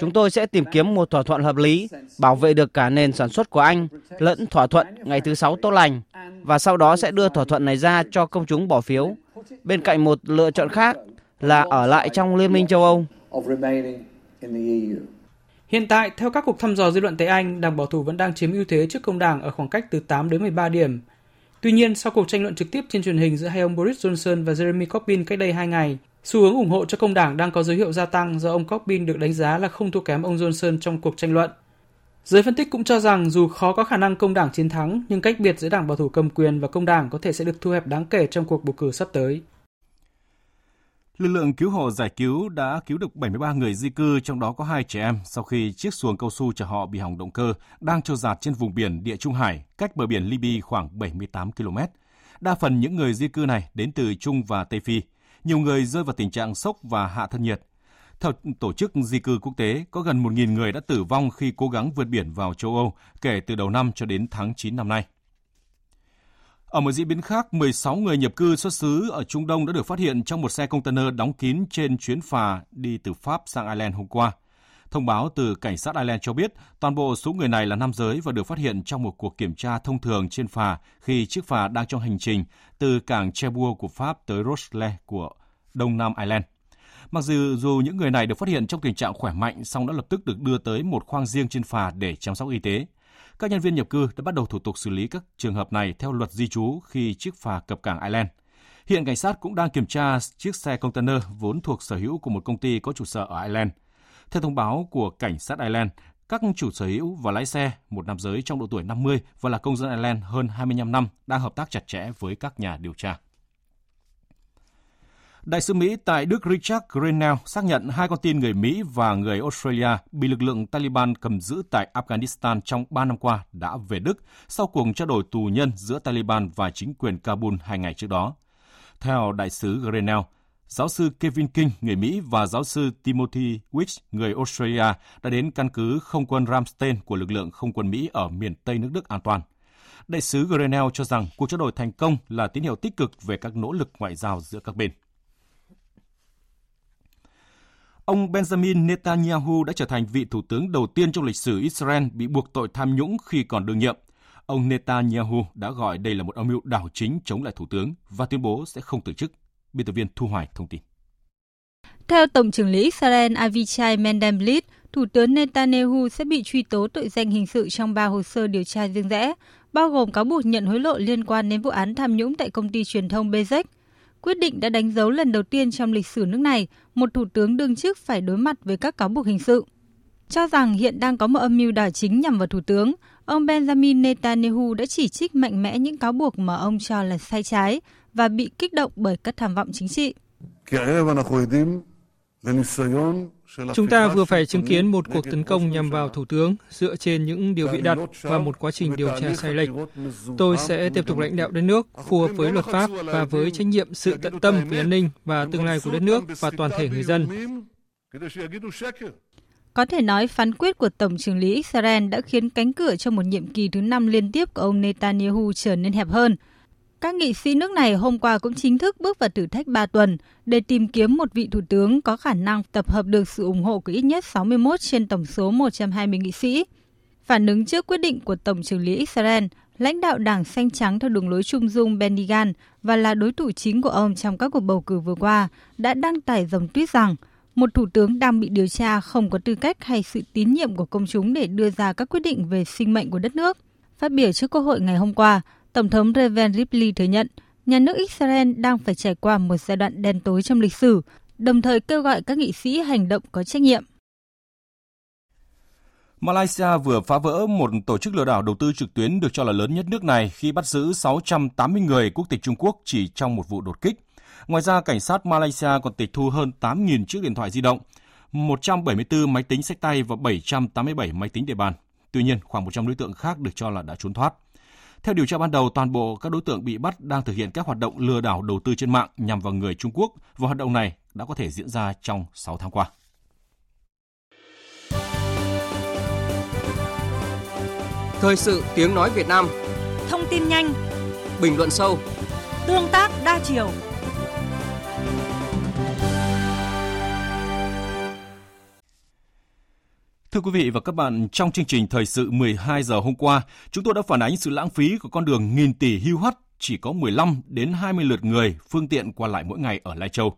Chúng tôi sẽ tìm kiếm một thỏa thuận hợp lý, bảo vệ được cả nền sản xuất của Anh, lẫn thỏa thuận ngày thứ Sáu tốt lành, và sau đó sẽ đưa thỏa thuận này ra cho công chúng bỏ phiếu. Bên cạnh một lựa chọn khác là ở lại trong Liên minh châu Âu. Hiện tại, theo các cuộc thăm dò dư luận tại Anh, Đảng Bảo thủ vẫn đang chiếm ưu thế trước công đảng ở khoảng cách từ 8 đến 13 điểm. Tuy nhiên, sau cuộc tranh luận trực tiếp trên truyền hình giữa hai ông Boris Johnson và Jeremy Corbyn cách đây 2 ngày, xu hướng ủng hộ cho công đảng đang có dấu hiệu gia tăng do ông Corbyn được đánh giá là không thua kém ông Johnson trong cuộc tranh luận. Giới phân tích cũng cho rằng dù khó có khả năng công đảng chiến thắng, nhưng cách biệt giữa đảng bảo thủ cầm quyền và công đảng có thể sẽ được thu hẹp đáng kể trong cuộc bầu cử sắp tới. Lực lượng cứu hộ giải cứu đã cứu được 73 người di cư, trong đó có hai trẻ em, sau khi chiếc xuồng cao su chở họ bị hỏng động cơ đang trôi giạt trên vùng biển Địa Trung Hải, cách bờ biển Libya khoảng 78 km. Đa phần những người di cư này đến từ Trung và Tây Phi. Nhiều người rơi vào tình trạng sốc và hạ thân nhiệt. Theo Tổ chức Di cư Quốc tế, có gần 1.000 người đã tử vong khi cố gắng vượt biển vào châu Âu kể từ đầu năm cho đến tháng 9 năm nay. Ở một diễn biến khác, 16 người nhập cư xuất xứ ở Trung Đông đã được phát hiện trong một xe container đóng kín trên chuyến phà đi từ Pháp sang Ireland hôm qua. Thông báo từ cảnh sát Ireland cho biết toàn bộ số người này là nam giới và được phát hiện trong một cuộc kiểm tra thông thường trên phà khi chiếc phà đang trong hành trình từ cảng Cherbourg của Pháp tới Roskilde của Đông Nam Ireland. Mặc dù dù những người này được phát hiện trong tình trạng khỏe mạnh, song đã lập tức được đưa tới một khoang riêng trên phà để chăm sóc y tế. Các nhân viên nhập cư đã bắt đầu thủ tục xử lý các trường hợp này theo luật di trú khi chiếc phà cập cảng Ireland. Hiện cảnh sát cũng đang kiểm tra chiếc xe container vốn thuộc sở hữu của một công ty có trụ sở ở Ireland. Theo thông báo của cảnh sát Ireland, các chủ sở hữu và lái xe, một nam giới trong độ tuổi 50 và là công dân Ireland hơn 25 năm, đang hợp tác chặt chẽ với các nhà điều tra. Đại sứ Mỹ tại Đức Richard Grenell xác nhận hai con tin người Mỹ và người Australia bị lực lượng Taliban cầm giữ tại Afghanistan trong 3 năm qua đã về Đức sau cuộc trao đổi tù nhân giữa Taliban và chính quyền Kabul hai ngày trước đó. Theo đại sứ Grenell, giáo sư Kevin King, người Mỹ và giáo sư Timothy Wicks, người Australia, đã đến căn cứ không quân Ramstein của lực lượng không quân Mỹ ở miền Tây nước Đức an toàn. Đại sứ Grenell cho rằng cuộc trao đổi thành công là tín hiệu tích cực về các nỗ lực ngoại giao giữa các bên. Ông Benjamin Netanyahu đã trở thành vị thủ tướng đầu tiên trong lịch sử Israel bị buộc tội tham nhũng khi còn đương nhiệm. Ông Netanyahu đã gọi đây là một âm mưu đảo chính chống lại thủ tướng và tuyên bố sẽ không từ chức. Biên tập viên Thu Hoài thông tin. Theo Tổng trưởng lý Israel Avichai Mendelblit, Thủ tướng Netanyahu sẽ bị truy tố tội danh hình sự trong ba hồ sơ điều tra riêng rẽ, bao gồm cáo buộc nhận hối lộ liên quan đến vụ án tham nhũng tại công ty truyền thông Bezek, Quyết định đã đánh dấu lần đầu tiên trong lịch sử nước này một thủ tướng đương chức phải đối mặt với các cáo buộc hình sự. Cho rằng hiện đang có một âm mưu đảo chính nhằm vào thủ tướng, ông Benjamin Netanyahu đã chỉ trích mạnh mẽ những cáo buộc mà ông cho là sai trái và bị kích động bởi các tham vọng chính trị. Chúng ta vừa phải chứng kiến một cuộc tấn công nhằm vào Thủ tướng dựa trên những điều bị đặt và một quá trình điều tra sai lệch. Tôi sẽ tiếp tục lãnh đạo đất nước phù hợp với luật pháp và với trách nhiệm sự tận tâm về an ninh và tương lai của đất nước và toàn thể người dân. Có thể nói phán quyết của Tổng trưởng lý Israel đã khiến cánh cửa cho một nhiệm kỳ thứ năm liên tiếp của ông Netanyahu trở nên hẹp hơn – các nghị sĩ nước này hôm qua cũng chính thức bước vào thử thách 3 tuần để tìm kiếm một vị thủ tướng có khả năng tập hợp được sự ủng hộ của ít nhất 61 trên tổng số 120 nghị sĩ. Phản ứng trước quyết định của Tổng trưởng lý Israel, lãnh đạo Đảng Xanh Trắng theo đường lối trung dung Benny Gantz và là đối thủ chính của ông trong các cuộc bầu cử vừa qua đã đăng tải dòng tweet rằng một thủ tướng đang bị điều tra không có tư cách hay sự tín nhiệm của công chúng để đưa ra các quyết định về sinh mệnh của đất nước. Phát biểu trước Quốc hội ngày hôm qua, Tổng thống Reuven Rivlin thừa nhận nhà nước Israel đang phải trải qua một giai đoạn đen tối trong lịch sử, đồng thời kêu gọi các nghị sĩ hành động có trách nhiệm. Malaysia vừa phá vỡ một tổ chức lừa đảo đầu tư trực tuyến được cho là lớn nhất nước này khi bắt giữ 680 người quốc tịch Trung Quốc chỉ trong một vụ đột kích. Ngoài ra, cảnh sát Malaysia còn tịch thu hơn 8.000 chiếc điện thoại di động, 174 máy tính sách tay và 787 máy tính để bàn. Tuy nhiên, khoảng 100 đối tượng khác được cho là đã trốn thoát. Theo điều tra ban đầu, toàn bộ các đối tượng bị bắt đang thực hiện các hoạt động lừa đảo đầu tư trên mạng nhằm vào người Trung Quốc. Và hoạt động này đã có thể diễn ra trong 6 tháng qua. Thời sự tiếng nói Việt Nam. Thông tin nhanh. Bình luận sâu. Tương tác đa chiều Thưa quý vị và các bạn, trong chương trình thời sự 12 giờ hôm qua, chúng tôi đã phản ánh sự lãng phí của con đường nghìn tỷ hưu hắt chỉ có 15 đến 20 lượt người, phương tiện qua lại mỗi ngày ở Lai Châu.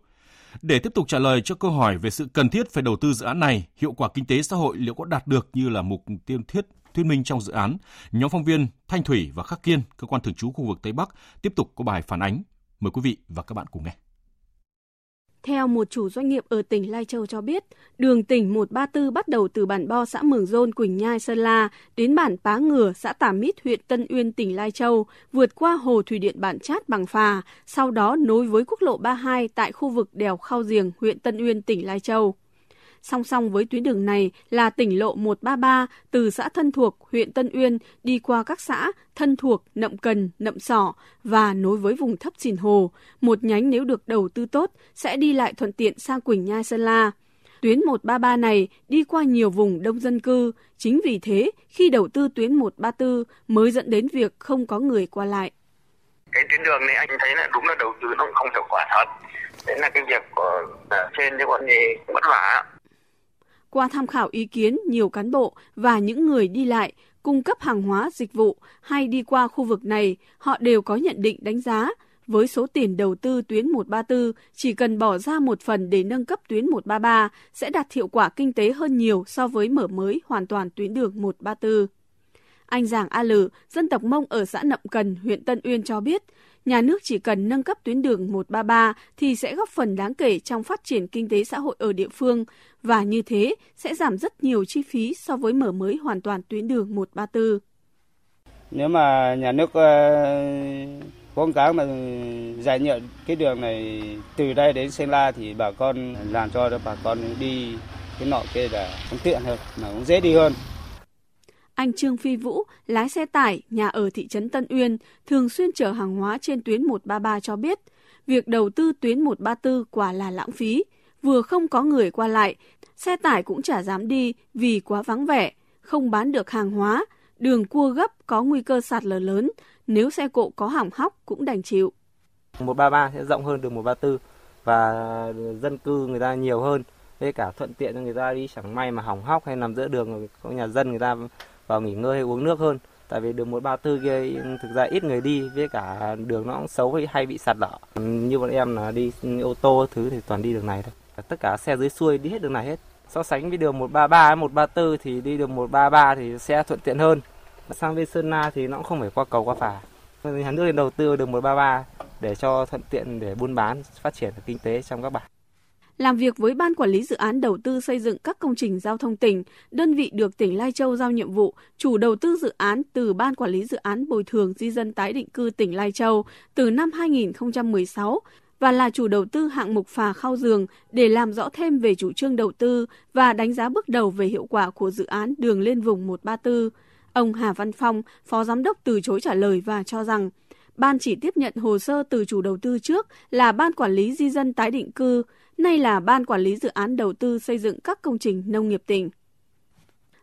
Để tiếp tục trả lời cho câu hỏi về sự cần thiết phải đầu tư dự án này, hiệu quả kinh tế xã hội liệu có đạt được như là mục tiêu thiết thuyết minh trong dự án, nhóm phóng viên Thanh Thủy và Khắc Kiên, cơ quan thường trú khu vực Tây Bắc tiếp tục có bài phản ánh. Mời quý vị và các bạn cùng nghe. Theo một chủ doanh nghiệp ở tỉnh Lai Châu cho biết, đường tỉnh 134 bắt đầu từ bản Bo xã Mường Rôn, Quỳnh Nhai, Sơn La đến bản Pá Ngửa, xã Tả Mít, huyện Tân Uyên, tỉnh Lai Châu, vượt qua hồ thủy điện Bản Chát bằng phà, sau đó nối với quốc lộ 32 tại khu vực đèo Khao Giềng, huyện Tân Uyên, tỉnh Lai Châu. Song song với tuyến đường này là tỉnh lộ 133 từ xã Thân Thuộc, huyện Tân Uyên đi qua các xã Thân Thuộc, Nậm Cần, Nậm Sỏ và nối với vùng thấp Sìn Hồ. Một nhánh nếu được đầu tư tốt sẽ đi lại thuận tiện sang Quỳnh Nhai Sơn La. Tuyến 133 này đi qua nhiều vùng đông dân cư, chính vì thế khi đầu tư tuyến 134 mới dẫn đến việc không có người qua lại. Cái tuyến đường này anh thấy là đúng là đầu tư nó không hiệu quả thật. Đấy là cái việc ờ, của trên chứ còn gì bất vả qua tham khảo ý kiến nhiều cán bộ và những người đi lại, cung cấp hàng hóa, dịch vụ hay đi qua khu vực này, họ đều có nhận định đánh giá với số tiền đầu tư tuyến 134, chỉ cần bỏ ra một phần để nâng cấp tuyến 133 sẽ đạt hiệu quả kinh tế hơn nhiều so với mở mới hoàn toàn tuyến đường 134. Anh Giàng A Lử, dân tộc Mông ở xã Nậm Cần, huyện Tân Uyên cho biết, nhà nước chỉ cần nâng cấp tuyến đường 133 thì sẽ góp phần đáng kể trong phát triển kinh tế xã hội ở địa phương và như thế sẽ giảm rất nhiều chi phí so với mở mới hoàn toàn tuyến đường 134. Nếu mà nhà nước ờ, cố gắng mà giải nhận cái đường này từ đây đến Sơn La thì bà con làm cho bà con đi cái nọ kia là cũng tiện hơn, mà cũng dễ đi hơn. Anh Trương Phi Vũ, lái xe tải, nhà ở thị trấn Tân Uyên, thường xuyên chở hàng hóa trên tuyến 133 cho biết, việc đầu tư tuyến 134 quả là lãng phí, vừa không có người qua lại, xe tải cũng chả dám đi vì quá vắng vẻ, không bán được hàng hóa, đường cua gấp có nguy cơ sạt lở lớn, nếu xe cộ có hỏng hóc cũng đành chịu. 133 sẽ rộng hơn đường 134 và dân cư người ta nhiều hơn, với cả thuận tiện cho người ta đi chẳng may mà hỏng hóc hay nằm giữa đường có nhà dân người ta vào nghỉ ngơi hay uống nước hơn. Tại vì đường 134 kia, thực ra ít người đi, với cả đường nó cũng xấu hay bị sạt lở. Như bọn em là đi ô tô thứ thì toàn đi đường này thôi. Tất cả xe dưới xuôi đi hết đường này hết. So sánh với đường 133 134 thì đi đường 133 thì xe thuận tiện hơn. Sang bên Sơn La thì nó cũng không phải qua cầu qua phà. Nhà nước đầu tư đường 133 để cho thuận tiện để buôn bán, phát triển kinh tế trong các bản làm việc với Ban Quản lý Dự án Đầu tư xây dựng các công trình giao thông tỉnh, đơn vị được tỉnh Lai Châu giao nhiệm vụ chủ đầu tư dự án từ Ban Quản lý Dự án Bồi thường Di dân tái định cư tỉnh Lai Châu từ năm 2016 và là chủ đầu tư hạng mục phà Khao giường để làm rõ thêm về chủ trương đầu tư và đánh giá bước đầu về hiệu quả của dự án đường lên vùng 134. Ông Hà Văn Phong, Phó Giám đốc từ chối trả lời và cho rằng Ban chỉ tiếp nhận hồ sơ từ chủ đầu tư trước là Ban Quản lý Di dân tái định cư, nay là Ban Quản lý Dự án Đầu tư xây dựng các công trình nông nghiệp tỉnh.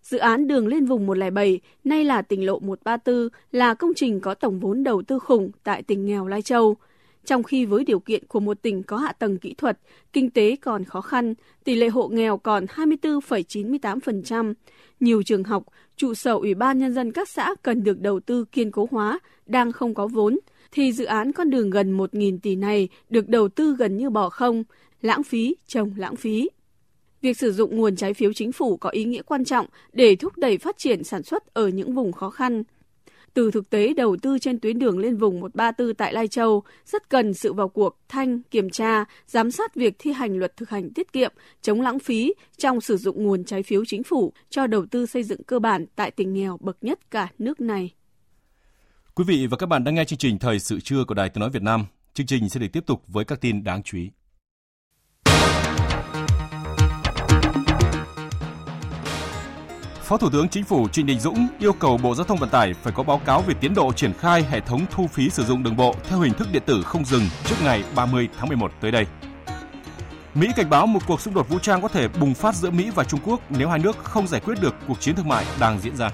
Dự án đường lên vùng 107, nay là tỉnh lộ 134, là công trình có tổng vốn đầu tư khủng tại tỉnh nghèo Lai Châu. Trong khi với điều kiện của một tỉnh có hạ tầng kỹ thuật, kinh tế còn khó khăn, tỷ lệ hộ nghèo còn 24,98%. Nhiều trường học, trụ sở Ủy ban Nhân dân các xã cần được đầu tư kiên cố hóa, đang không có vốn, thì dự án con đường gần 1.000 tỷ này được đầu tư gần như bỏ không, lãng phí trồng lãng phí. Việc sử dụng nguồn trái phiếu chính phủ có ý nghĩa quan trọng để thúc đẩy phát triển sản xuất ở những vùng khó khăn. Từ thực tế đầu tư trên tuyến đường lên vùng 134 tại Lai Châu, rất cần sự vào cuộc thanh, kiểm tra, giám sát việc thi hành luật thực hành tiết kiệm, chống lãng phí trong sử dụng nguồn trái phiếu chính phủ cho đầu tư xây dựng cơ bản tại tỉnh nghèo bậc nhất cả nước này. Quý vị và các bạn đang nghe chương trình Thời sự trưa của Đài Tiếng Nói Việt Nam. Chương trình sẽ được tiếp tục với các tin đáng chú ý. Phó Thủ tướng Chính phủ Trịnh Đình Dũng yêu cầu Bộ Giao thông Vận tải phải có báo cáo về tiến độ triển khai hệ thống thu phí sử dụng đường bộ theo hình thức điện tử không dừng trước ngày 30 tháng 11 tới đây. Mỹ cảnh báo một cuộc xung đột vũ trang có thể bùng phát giữa Mỹ và Trung Quốc nếu hai nước không giải quyết được cuộc chiến thương mại đang diễn ra.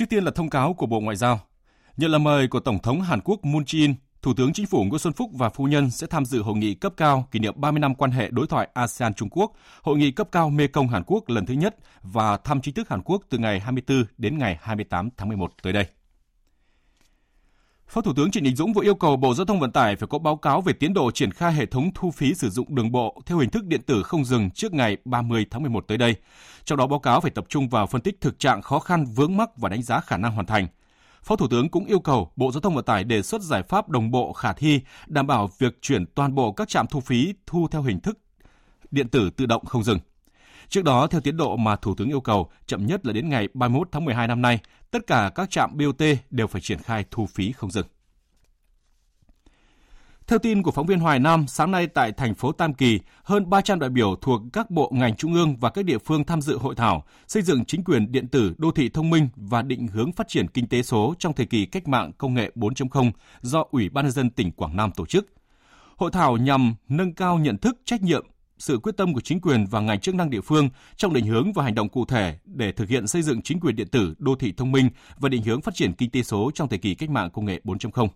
Trước tiên là thông cáo của Bộ Ngoại giao. Nhận lời mời của Tổng thống Hàn Quốc Moon Jae-in, Thủ tướng Chính phủ Nguyễn Xuân Phúc và phu nhân sẽ tham dự hội nghị cấp cao kỷ niệm 30 năm quan hệ đối thoại ASEAN Trung Quốc, hội nghị cấp cao Mekong Hàn Quốc lần thứ nhất và thăm chính thức Hàn Quốc từ ngày 24 đến ngày 28 tháng 11 tới đây. Phó Thủ tướng Trịnh Đình Dũng vừa yêu cầu Bộ Giao thông Vận tải phải có báo cáo về tiến độ triển khai hệ thống thu phí sử dụng đường bộ theo hình thức điện tử không dừng trước ngày 30 tháng 11 tới đây. Trong đó báo cáo phải tập trung vào phân tích thực trạng khó khăn vướng mắc và đánh giá khả năng hoàn thành. Phó Thủ tướng cũng yêu cầu Bộ Giao thông Vận tải đề xuất giải pháp đồng bộ khả thi, đảm bảo việc chuyển toàn bộ các trạm thu phí thu theo hình thức điện tử tự động không dừng. Trước đó, theo tiến độ mà Thủ tướng yêu cầu, chậm nhất là đến ngày 31 tháng 12 năm nay, tất cả các trạm BOT đều phải triển khai thu phí không dừng. Theo tin của phóng viên Hoài Nam, sáng nay tại thành phố Tam Kỳ, hơn 300 đại biểu thuộc các bộ ngành trung ương và các địa phương tham dự hội thảo xây dựng chính quyền điện tử đô thị thông minh và định hướng phát triển kinh tế số trong thời kỳ cách mạng công nghệ 4.0 do Ủy ban nhân dân tỉnh Quảng Nam tổ chức. Hội thảo nhằm nâng cao nhận thức, trách nhiệm, sự quyết tâm của chính quyền và ngành chức năng địa phương trong định hướng và hành động cụ thể để thực hiện xây dựng chính quyền điện tử đô thị thông minh và định hướng phát triển kinh tế số trong thời kỳ cách mạng công nghệ 4.0.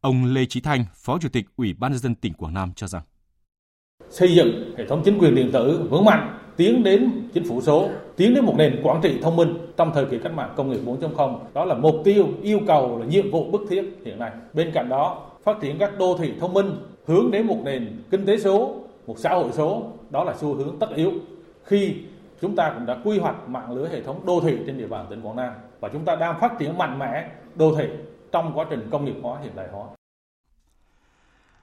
Ông Lê Chí Thanh, Phó Chủ tịch Ủy ban nhân dân tỉnh Quảng Nam cho rằng xây dựng hệ thống chính quyền điện tử vững mạnh, tiến đến chính phủ số, tiến đến một nền quản trị thông minh trong thời kỳ cách mạng công nghiệp 4.0. Đó là mục tiêu, yêu cầu là nhiệm vụ bức thiết hiện nay. Bên cạnh đó, phát triển các đô thị thông minh hướng đến một nền kinh tế số, một xã hội số, đó là xu hướng tất yếu. Khi chúng ta cũng đã quy hoạch mạng lưới hệ thống đô thị trên địa bàn tỉnh Quảng Nam và chúng ta đang phát triển mạnh mẽ đô thị trong quá trình công nghiệp hóa hiện đại hóa.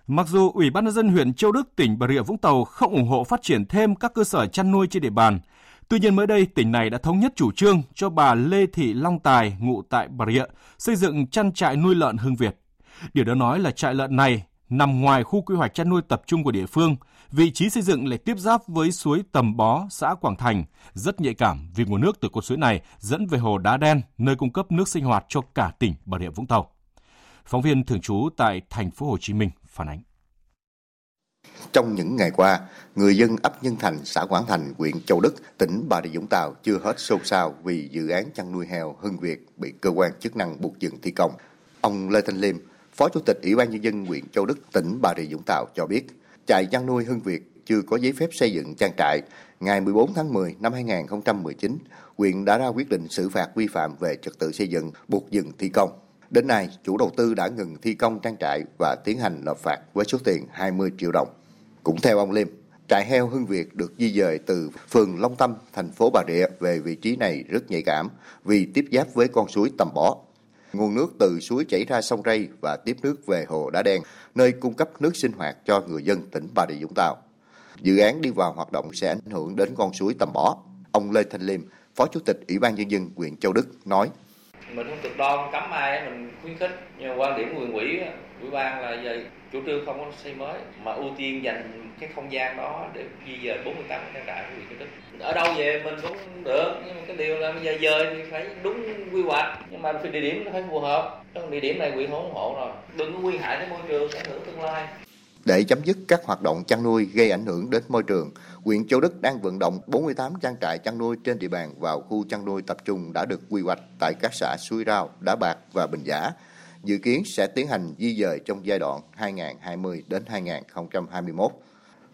Mặc dù Ủy ban nhân dân huyện Châu Đức, tỉnh Bà Rịa Vũng Tàu không ủng hộ phát triển thêm các cơ sở chăn nuôi trên địa bàn, tuy nhiên mới đây tỉnh này đã thống nhất chủ trương cho bà Lê Thị Long Tài ngụ tại Bà Rịa xây dựng trang trại nuôi lợn Hưng Việt. Điều đó nói là trại lợn này nằm ngoài khu quy hoạch chăn nuôi tập trung của địa phương, vị trí xây dựng lại tiếp giáp với suối Tầm Bó, xã Quảng Thành, rất nhạy cảm vì nguồn nước từ con suối này dẫn về hồ Đá Đen, nơi cung cấp nước sinh hoạt cho cả tỉnh Bà Rịa Vũng Tàu. Phóng viên thường trú tại thành phố Hồ Chí Minh phản ánh. Trong những ngày qua, người dân ấp Nhân Thành, xã Quảng Thành, huyện Châu Đức, tỉnh Bà Rịa Vũng Tàu chưa hết xôn xao vì dự án chăn nuôi heo Hưng Việt bị cơ quan chức năng buộc dừng thi công. Ông Lê Thanh Liêm, Phó Chủ tịch Ủy ban Nhân dân huyện Châu Đức, tỉnh Bà Rịa Vũng Tàu cho biết, trại chăn nuôi Hưng Việt chưa có giấy phép xây dựng trang trại. Ngày 14 tháng 10 năm 2019, huyện đã ra quyết định xử phạt vi phạm về trật tự xây dựng, buộc dừng thi công. Đến nay, chủ đầu tư đã ngừng thi công trang trại và tiến hành nộp phạt với số tiền 20 triệu đồng. Cũng theo ông Liêm, trại heo Hưng Việt được di dời từ phường Long Tâm, thành phố Bà Rịa về vị trí này rất nhạy cảm vì tiếp giáp với con suối Tầm Bó. Nguồn nước từ suối chảy ra sông Rây và tiếp nước về hồ Đá Đen, nơi cung cấp nước sinh hoạt cho người dân tỉnh Bà Rịa Vũng Tàu. Dự án đi vào hoạt động sẽ ảnh hưởng đến con suối Tầm Bỏ. Ông Lê Thanh Liêm, Phó Chủ tịch Ủy ban Nhân dân huyện Châu Đức nói mình không cực đoan cấm ai mình khuyến khích nhưng mà quan điểm quyền quỹ ủy ủy ban là về chủ trương không có xây mới mà ưu tiên dành cái không gian đó để di dời 48 trang trại của huyện Châu Đức ở đâu về mình cũng được nhưng mà cái điều là bây giờ dời thì phải đúng quy hoạch nhưng mà phải địa điểm nó phải phù hợp trong địa điểm này huyện không ủng hộ rồi đừng có nguy hại tới môi trường ảnh hưởng tương lai để chấm dứt các hoạt động chăn nuôi gây ảnh hưởng đến môi trường, huyện Châu Đức đang vận động 48 trang trại chăn nuôi trên địa bàn vào khu chăn nuôi tập trung đã được quy hoạch tại các xã Suối Rau, Đá Bạc và Bình Giả. Dự kiến sẽ tiến hành di dời trong giai đoạn 2020 đến 2021.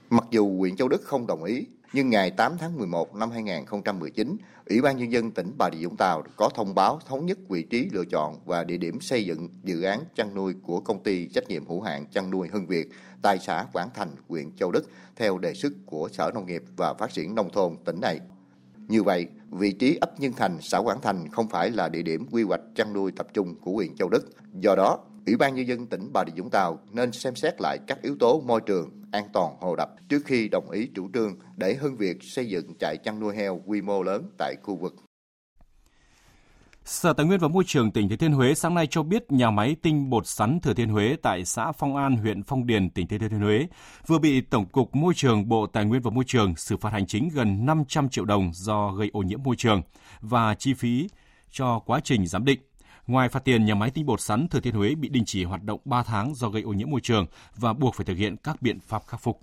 Mặc dù huyện Châu Đức không đồng ý, nhưng ngày 8 tháng 11 năm 2019, Ủy ban Nhân dân tỉnh Bà Rịa Vũng Tàu có thông báo thống nhất vị trí lựa chọn và địa điểm xây dựng dự án chăn nuôi của công ty trách nhiệm hữu hạn chăn nuôi Hưng Việt tại xã Quảng Thành, huyện Châu Đức theo đề xuất của Sở Nông nghiệp và Phát triển Nông thôn tỉnh này. Như vậy, vị trí ấp Nhân Thành, xã Quảng Thành không phải là địa điểm quy hoạch chăn nuôi tập trung của huyện Châu Đức. Do đó, Ủy ban Nhân dân tỉnh Bà Rịa Vũng Tàu nên xem xét lại các yếu tố môi trường, an toàn hồ đập trước khi đồng ý chủ trương để Hưng Việt xây dựng trại chăn nuôi heo quy mô lớn tại khu vực. Sở Tài nguyên và Môi trường tỉnh Thừa Thiên Huế sáng nay cho biết nhà máy tinh bột sắn Thừa Thiên Huế tại xã Phong An, huyện Phong Điền, tỉnh Thừa Thiên Huế vừa bị Tổng cục Môi trường Bộ Tài nguyên và Môi trường xử phạt hành chính gần 500 triệu đồng do gây ô nhiễm môi trường và chi phí cho quá trình giám định. Ngoài phạt tiền, nhà máy tinh bột sắn Thừa Thiên Huế bị đình chỉ hoạt động 3 tháng do gây ô nhiễm môi trường và buộc phải thực hiện các biện pháp khắc phục.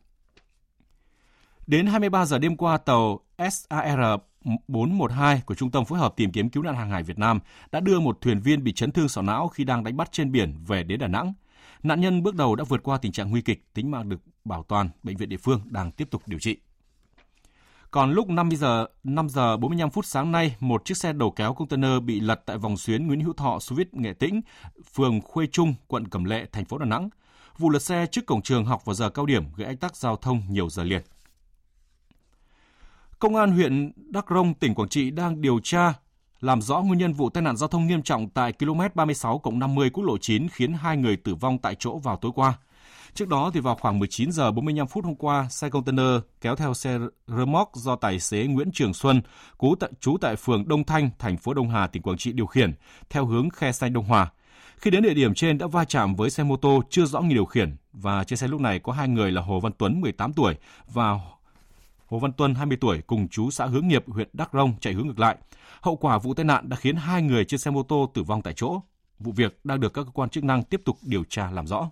Đến 23 giờ đêm qua, tàu SAR 412 của Trung tâm phối hợp tìm kiếm cứu nạn hàng hải Việt Nam đã đưa một thuyền viên bị chấn thương sọ não khi đang đánh bắt trên biển về đến Đà Nẵng. Nạn nhân bước đầu đã vượt qua tình trạng nguy kịch, tính mạng được bảo toàn, bệnh viện địa phương đang tiếp tục điều trị. Còn lúc 5 giờ 5 giờ 45 phút sáng nay, một chiếc xe đầu kéo container bị lật tại vòng xuyến Nguyễn Hữu Thọ, Xô Viết, Nghệ Tĩnh, phường Khuê Trung, quận Cẩm Lệ, thành phố Đà Nẵng. Vụ lật xe trước cổng trường học vào giờ cao điểm gây ách tắc giao thông nhiều giờ liền. Công an huyện Đắk Rông, tỉnh Quảng Trị đang điều tra làm rõ nguyên nhân vụ tai nạn giao thông nghiêm trọng tại km 36 50 quốc lộ 9 khiến hai người tử vong tại chỗ vào tối qua. Trước đó thì vào khoảng 19 giờ 45 phút hôm qua, xe container kéo theo xe rơ móc do tài xế Nguyễn Trường Xuân, cú tại, trú tại phường Đông Thanh, thành phố Đông Hà, tỉnh Quảng Trị điều khiển theo hướng khe xanh Đông Hòa. Khi đến địa điểm trên đã va chạm với xe mô tô chưa rõ người điều khiển và trên xe lúc này có hai người là Hồ Văn Tuấn 18 tuổi và Hồ Văn Tuân 20 tuổi cùng chú xã Hướng Nghiệp, huyện Đắk Rông chạy hướng ngược lại. Hậu quả vụ tai nạn đã khiến hai người trên xe mô tô tử vong tại chỗ. Vụ việc đang được các cơ quan chức năng tiếp tục điều tra làm rõ.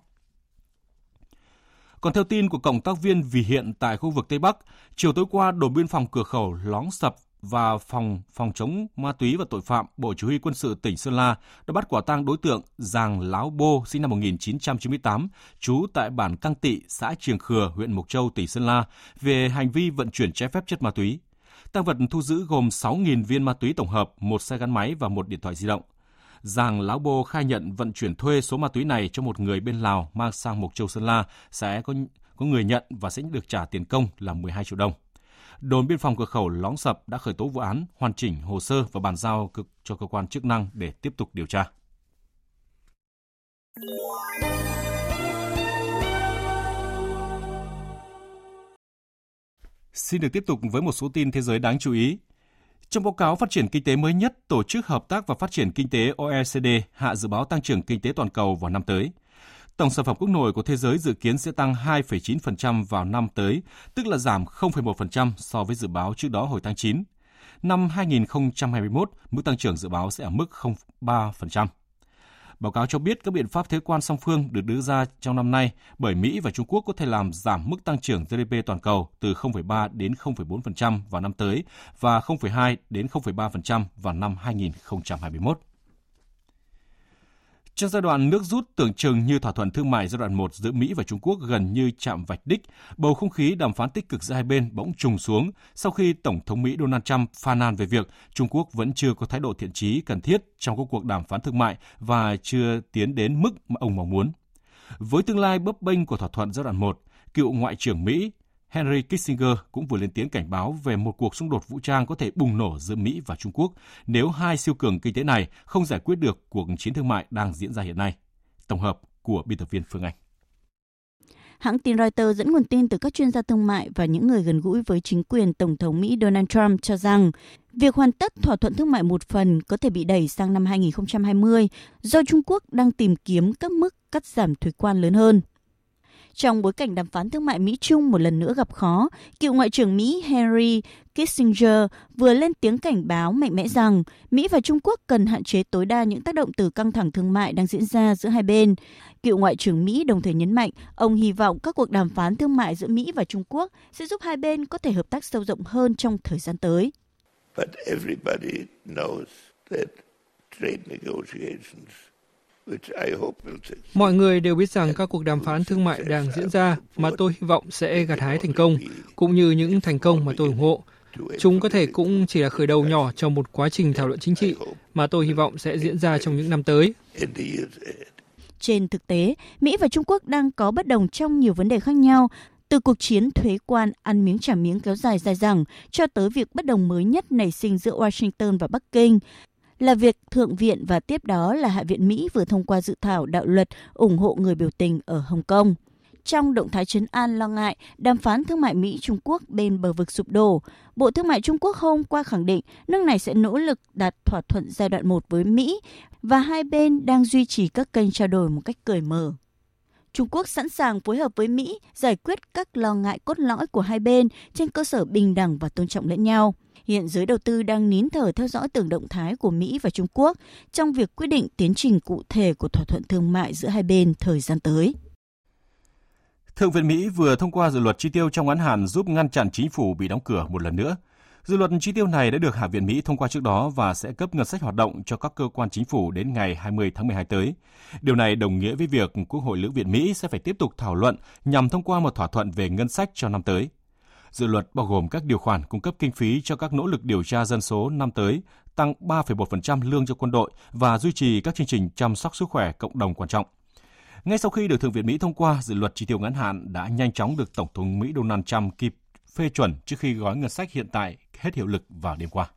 Còn theo tin của cộng tác viên Vì Hiện tại khu vực Tây Bắc, chiều tối qua đồn biên phòng cửa khẩu Lóng Sập và phòng phòng chống ma túy và tội phạm Bộ Chỉ huy quân sự tỉnh Sơn La đã bắt quả tang đối tượng Giàng Láo Bô sinh năm 1998, trú tại bản Căng Tị, xã Triềng Khừa, huyện Mộc Châu, tỉnh Sơn La về hành vi vận chuyển trái phép chất ma túy. Tăng vật thu giữ gồm 6.000 viên ma túy tổng hợp, một xe gắn máy và một điện thoại di động. Giàng Lão Bô khai nhận vận chuyển thuê số ma túy này cho một người bên Lào mang sang Mộc Châu Sơn La sẽ có có người nhận và sẽ được trả tiền công là 12 triệu đồng. Đồn biên phòng cửa khẩu Lóng Sập đã khởi tố vụ án, hoàn chỉnh hồ sơ và bàn giao cực cho cơ quan chức năng để tiếp tục điều tra. Xin được tiếp tục với một số tin thế giới đáng chú ý. Trong báo cáo phát triển kinh tế mới nhất, Tổ chức Hợp tác và Phát triển Kinh tế OECD hạ dự báo tăng trưởng kinh tế toàn cầu vào năm tới. Tổng sản phẩm quốc nội của thế giới dự kiến sẽ tăng 2,9% vào năm tới, tức là giảm 0,1% so với dự báo trước đó hồi tháng 9. Năm 2021, mức tăng trưởng dự báo sẽ ở mức 0,3%. Báo cáo cho biết các biện pháp thuế quan song phương được đưa ra trong năm nay bởi Mỹ và Trung Quốc có thể làm giảm mức tăng trưởng GDP toàn cầu từ 0,3 đến 0,4% vào năm tới và 0,2 đến 0,3% vào năm 2021. Trong giai đoạn nước rút tưởng chừng như thỏa thuận thương mại giai đoạn 1 giữa Mỹ và Trung Quốc gần như chạm vạch đích, bầu không khí đàm phán tích cực giữa hai bên bỗng trùng xuống sau khi Tổng thống Mỹ Donald Trump phàn nàn về việc Trung Quốc vẫn chưa có thái độ thiện trí cần thiết trong các cuộc đàm phán thương mại và chưa tiến đến mức mà ông mong muốn. Với tương lai bấp bênh của thỏa thuận giai đoạn 1, cựu Ngoại trưởng Mỹ Henry Kissinger cũng vừa lên tiếng cảnh báo về một cuộc xung đột vũ trang có thể bùng nổ giữa Mỹ và Trung Quốc nếu hai siêu cường kinh tế này không giải quyết được cuộc chiến thương mại đang diễn ra hiện nay. Tổng hợp của biên tập viên Phương Anh. Hãng tin Reuters dẫn nguồn tin từ các chuyên gia thương mại và những người gần gũi với chính quyền Tổng thống Mỹ Donald Trump cho rằng việc hoàn tất thỏa thuận thương mại một phần có thể bị đẩy sang năm 2020 do Trung Quốc đang tìm kiếm các mức cắt giảm thuế quan lớn hơn. Trong bối cảnh đàm phán thương mại Mỹ-Trung một lần nữa gặp khó, cựu Ngoại trưởng Mỹ Henry Kissinger vừa lên tiếng cảnh báo mạnh mẽ rằng Mỹ và Trung Quốc cần hạn chế tối đa những tác động từ căng thẳng thương mại đang diễn ra giữa hai bên. Cựu Ngoại trưởng Mỹ đồng thời nhấn mạnh ông hy vọng các cuộc đàm phán thương mại giữa Mỹ và Trung Quốc sẽ giúp hai bên có thể hợp tác sâu rộng hơn trong thời gian tới. But everybody knows that trade negotiations Mọi người đều biết rằng các cuộc đàm phán thương mại đang diễn ra mà tôi hy vọng sẽ gặt hái thành công, cũng như những thành công mà tôi ủng hộ. Chúng có thể cũng chỉ là khởi đầu nhỏ cho một quá trình thảo luận chính trị mà tôi hy vọng sẽ diễn ra trong những năm tới. Trên thực tế, Mỹ và Trung Quốc đang có bất đồng trong nhiều vấn đề khác nhau, từ cuộc chiến thuế quan ăn miếng trả miếng kéo dài dài dẳng cho tới việc bất đồng mới nhất nảy sinh giữa Washington và Bắc Kinh là việc Thượng viện và tiếp đó là Hạ viện Mỹ vừa thông qua dự thảo đạo luật ủng hộ người biểu tình ở Hồng Kông. Trong động thái chấn an lo ngại đàm phán thương mại Mỹ-Trung Quốc bên bờ vực sụp đổ, Bộ Thương mại Trung Quốc hôm qua khẳng định nước này sẽ nỗ lực đạt thỏa thuận giai đoạn 1 với Mỹ và hai bên đang duy trì các kênh trao đổi một cách cởi mở. Trung Quốc sẵn sàng phối hợp với Mỹ giải quyết các lo ngại cốt lõi của hai bên trên cơ sở bình đẳng và tôn trọng lẫn nhau. Hiện giới đầu tư đang nín thở theo dõi từng động thái của Mỹ và Trung Quốc trong việc quyết định tiến trình cụ thể của thỏa thuận thương mại giữa hai bên thời gian tới. Thượng viện Mỹ vừa thông qua dự luật chi tiêu trong ngắn hạn giúp ngăn chặn chính phủ bị đóng cửa một lần nữa. Dự luật chi tiêu này đã được Hạ viện Mỹ thông qua trước đó và sẽ cấp ngân sách hoạt động cho các cơ quan chính phủ đến ngày 20 tháng 12 tới. Điều này đồng nghĩa với việc Quốc hội Lưỡng viện Mỹ sẽ phải tiếp tục thảo luận nhằm thông qua một thỏa thuận về ngân sách cho năm tới. Dự luật bao gồm các điều khoản cung cấp kinh phí cho các nỗ lực điều tra dân số năm tới, tăng 3,1% lương cho quân đội và duy trì các chương trình chăm sóc sức khỏe cộng đồng quan trọng. Ngay sau khi được Thượng viện Mỹ thông qua, dự luật chi tiêu ngắn hạn đã nhanh chóng được Tổng thống Mỹ Donald Trump kịp phê chuẩn trước khi gói ngân sách hiện tại hết hiệu lực vào đêm qua.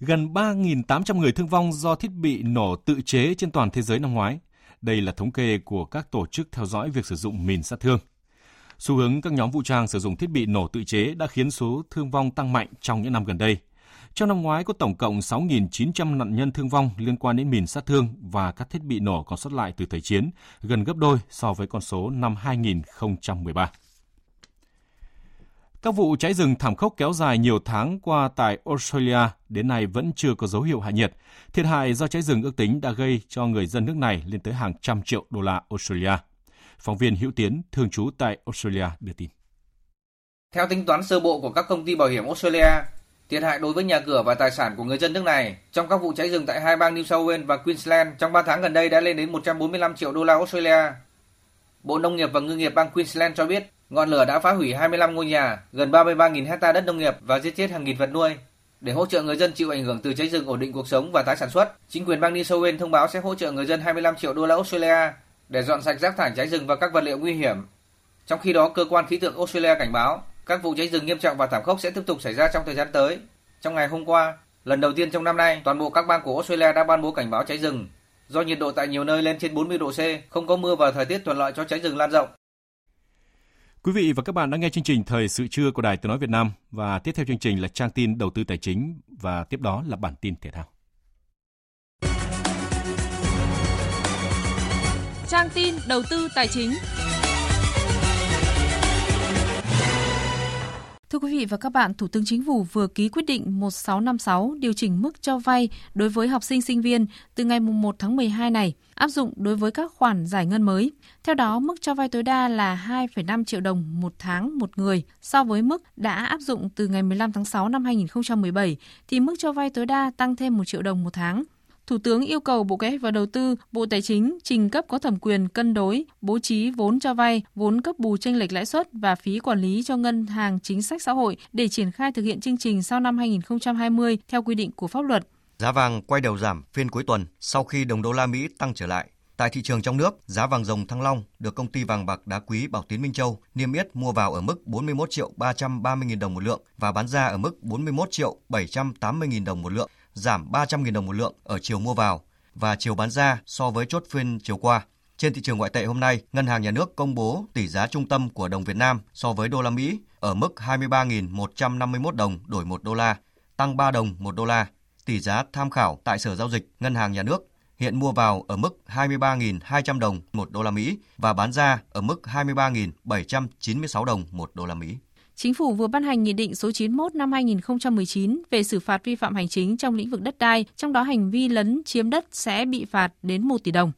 Gần 3.800 người thương vong do thiết bị nổ tự chế trên toàn thế giới năm ngoái. Đây là thống kê của các tổ chức theo dõi việc sử dụng mìn sát thương. Xu hướng các nhóm vũ trang sử dụng thiết bị nổ tự chế đã khiến số thương vong tăng mạnh trong những năm gần đây. Trong năm ngoái có tổng cộng 6.900 nạn nhân thương vong liên quan đến mìn sát thương và các thiết bị nổ còn sót lại từ thời chiến, gần gấp đôi so với con số năm 2013. Các vụ cháy rừng thảm khốc kéo dài nhiều tháng qua tại Australia đến nay vẫn chưa có dấu hiệu hạ nhiệt. Thiệt hại do cháy rừng ước tính đã gây cho người dân nước này lên tới hàng trăm triệu đô la Australia. Phóng viên Hữu Tiến, thường trú tại Australia đưa tin. Theo tính toán sơ bộ của các công ty bảo hiểm Australia, thiệt hại đối với nhà cửa và tài sản của người dân nước này trong các vụ cháy rừng tại hai bang New South Wales và Queensland trong 3 tháng gần đây đã lên đến 145 triệu đô la Australia. Bộ Nông nghiệp và Ngư nghiệp bang Queensland cho biết ngọn lửa đã phá hủy 25 ngôi nhà, gần 33.000 hecta đất nông nghiệp và giết chết hàng nghìn vật nuôi. Để hỗ trợ người dân chịu ảnh hưởng từ cháy rừng ổn định cuộc sống và tái sản xuất, chính quyền bang New South Wales thông báo sẽ hỗ trợ người dân 25 triệu đô la Australia để dọn sạch rác thải cháy rừng và các vật liệu nguy hiểm. Trong khi đó, cơ quan khí tượng Australia cảnh báo các vụ cháy rừng nghiêm trọng và thảm khốc sẽ tiếp tục xảy ra trong thời gian tới. Trong ngày hôm qua, lần đầu tiên trong năm nay, toàn bộ các bang của Australia đã ban bố cảnh báo cháy rừng. Do nhiệt độ tại nhiều nơi lên trên 40 độ C, không có mưa và thời tiết thuận lợi cho cháy rừng lan rộng. Quý vị và các bạn đang nghe chương trình Thời sự trưa của Đài Tiếng nói Việt Nam và tiếp theo chương trình là trang tin đầu tư tài chính và tiếp đó là bản tin thể thao. Trang tin đầu tư tài chính. Thưa quý vị và các bạn, Thủ tướng Chính phủ vừa ký quyết định 1656 điều chỉnh mức cho vay đối với học sinh sinh viên từ ngày 1 tháng 12 này, áp dụng đối với các khoản giải ngân mới. Theo đó, mức cho vay tối đa là 2,5 triệu đồng một tháng một người so với mức đã áp dụng từ ngày 15 tháng 6 năm 2017 thì mức cho vay tối đa tăng thêm 1 triệu đồng một tháng. Thủ tướng yêu cầu Bộ Kế hoạch và Đầu tư, Bộ Tài chính trình cấp có thẩm quyền cân đối, bố trí vốn cho vay, vốn cấp bù tranh lệch lãi suất và phí quản lý cho ngân hàng chính sách xã hội để triển khai thực hiện chương trình sau năm 2020 theo quy định của pháp luật. Giá vàng quay đầu giảm phiên cuối tuần sau khi đồng đô la Mỹ tăng trở lại. Tại thị trường trong nước, giá vàng dòng Thăng Long được công ty vàng bạc đá quý Bảo Tín Minh Châu niêm yết mua vào ở mức 41 triệu 330 000 đồng một lượng và bán ra ở mức 41 triệu 780 000 đồng một lượng giảm 300.000 đồng một lượng ở chiều mua vào và chiều bán ra so với chốt phiên chiều qua. Trên thị trường ngoại tệ hôm nay, Ngân hàng Nhà nước công bố tỷ giá trung tâm của đồng Việt Nam so với đô la Mỹ ở mức 23.151 đồng đổi 1 đô la, tăng 3 đồng 1 đô la. Tỷ giá tham khảo tại Sở Giao dịch Ngân hàng Nhà nước hiện mua vào ở mức 23.200 đồng 1 đô la Mỹ và bán ra ở mức 23.796 đồng 1 đô la Mỹ. Chính phủ vừa ban hành Nghị định số 91 năm 2019 về xử phạt vi phạm hành chính trong lĩnh vực đất đai, trong đó hành vi lấn chiếm đất sẽ bị phạt đến 1 tỷ đồng.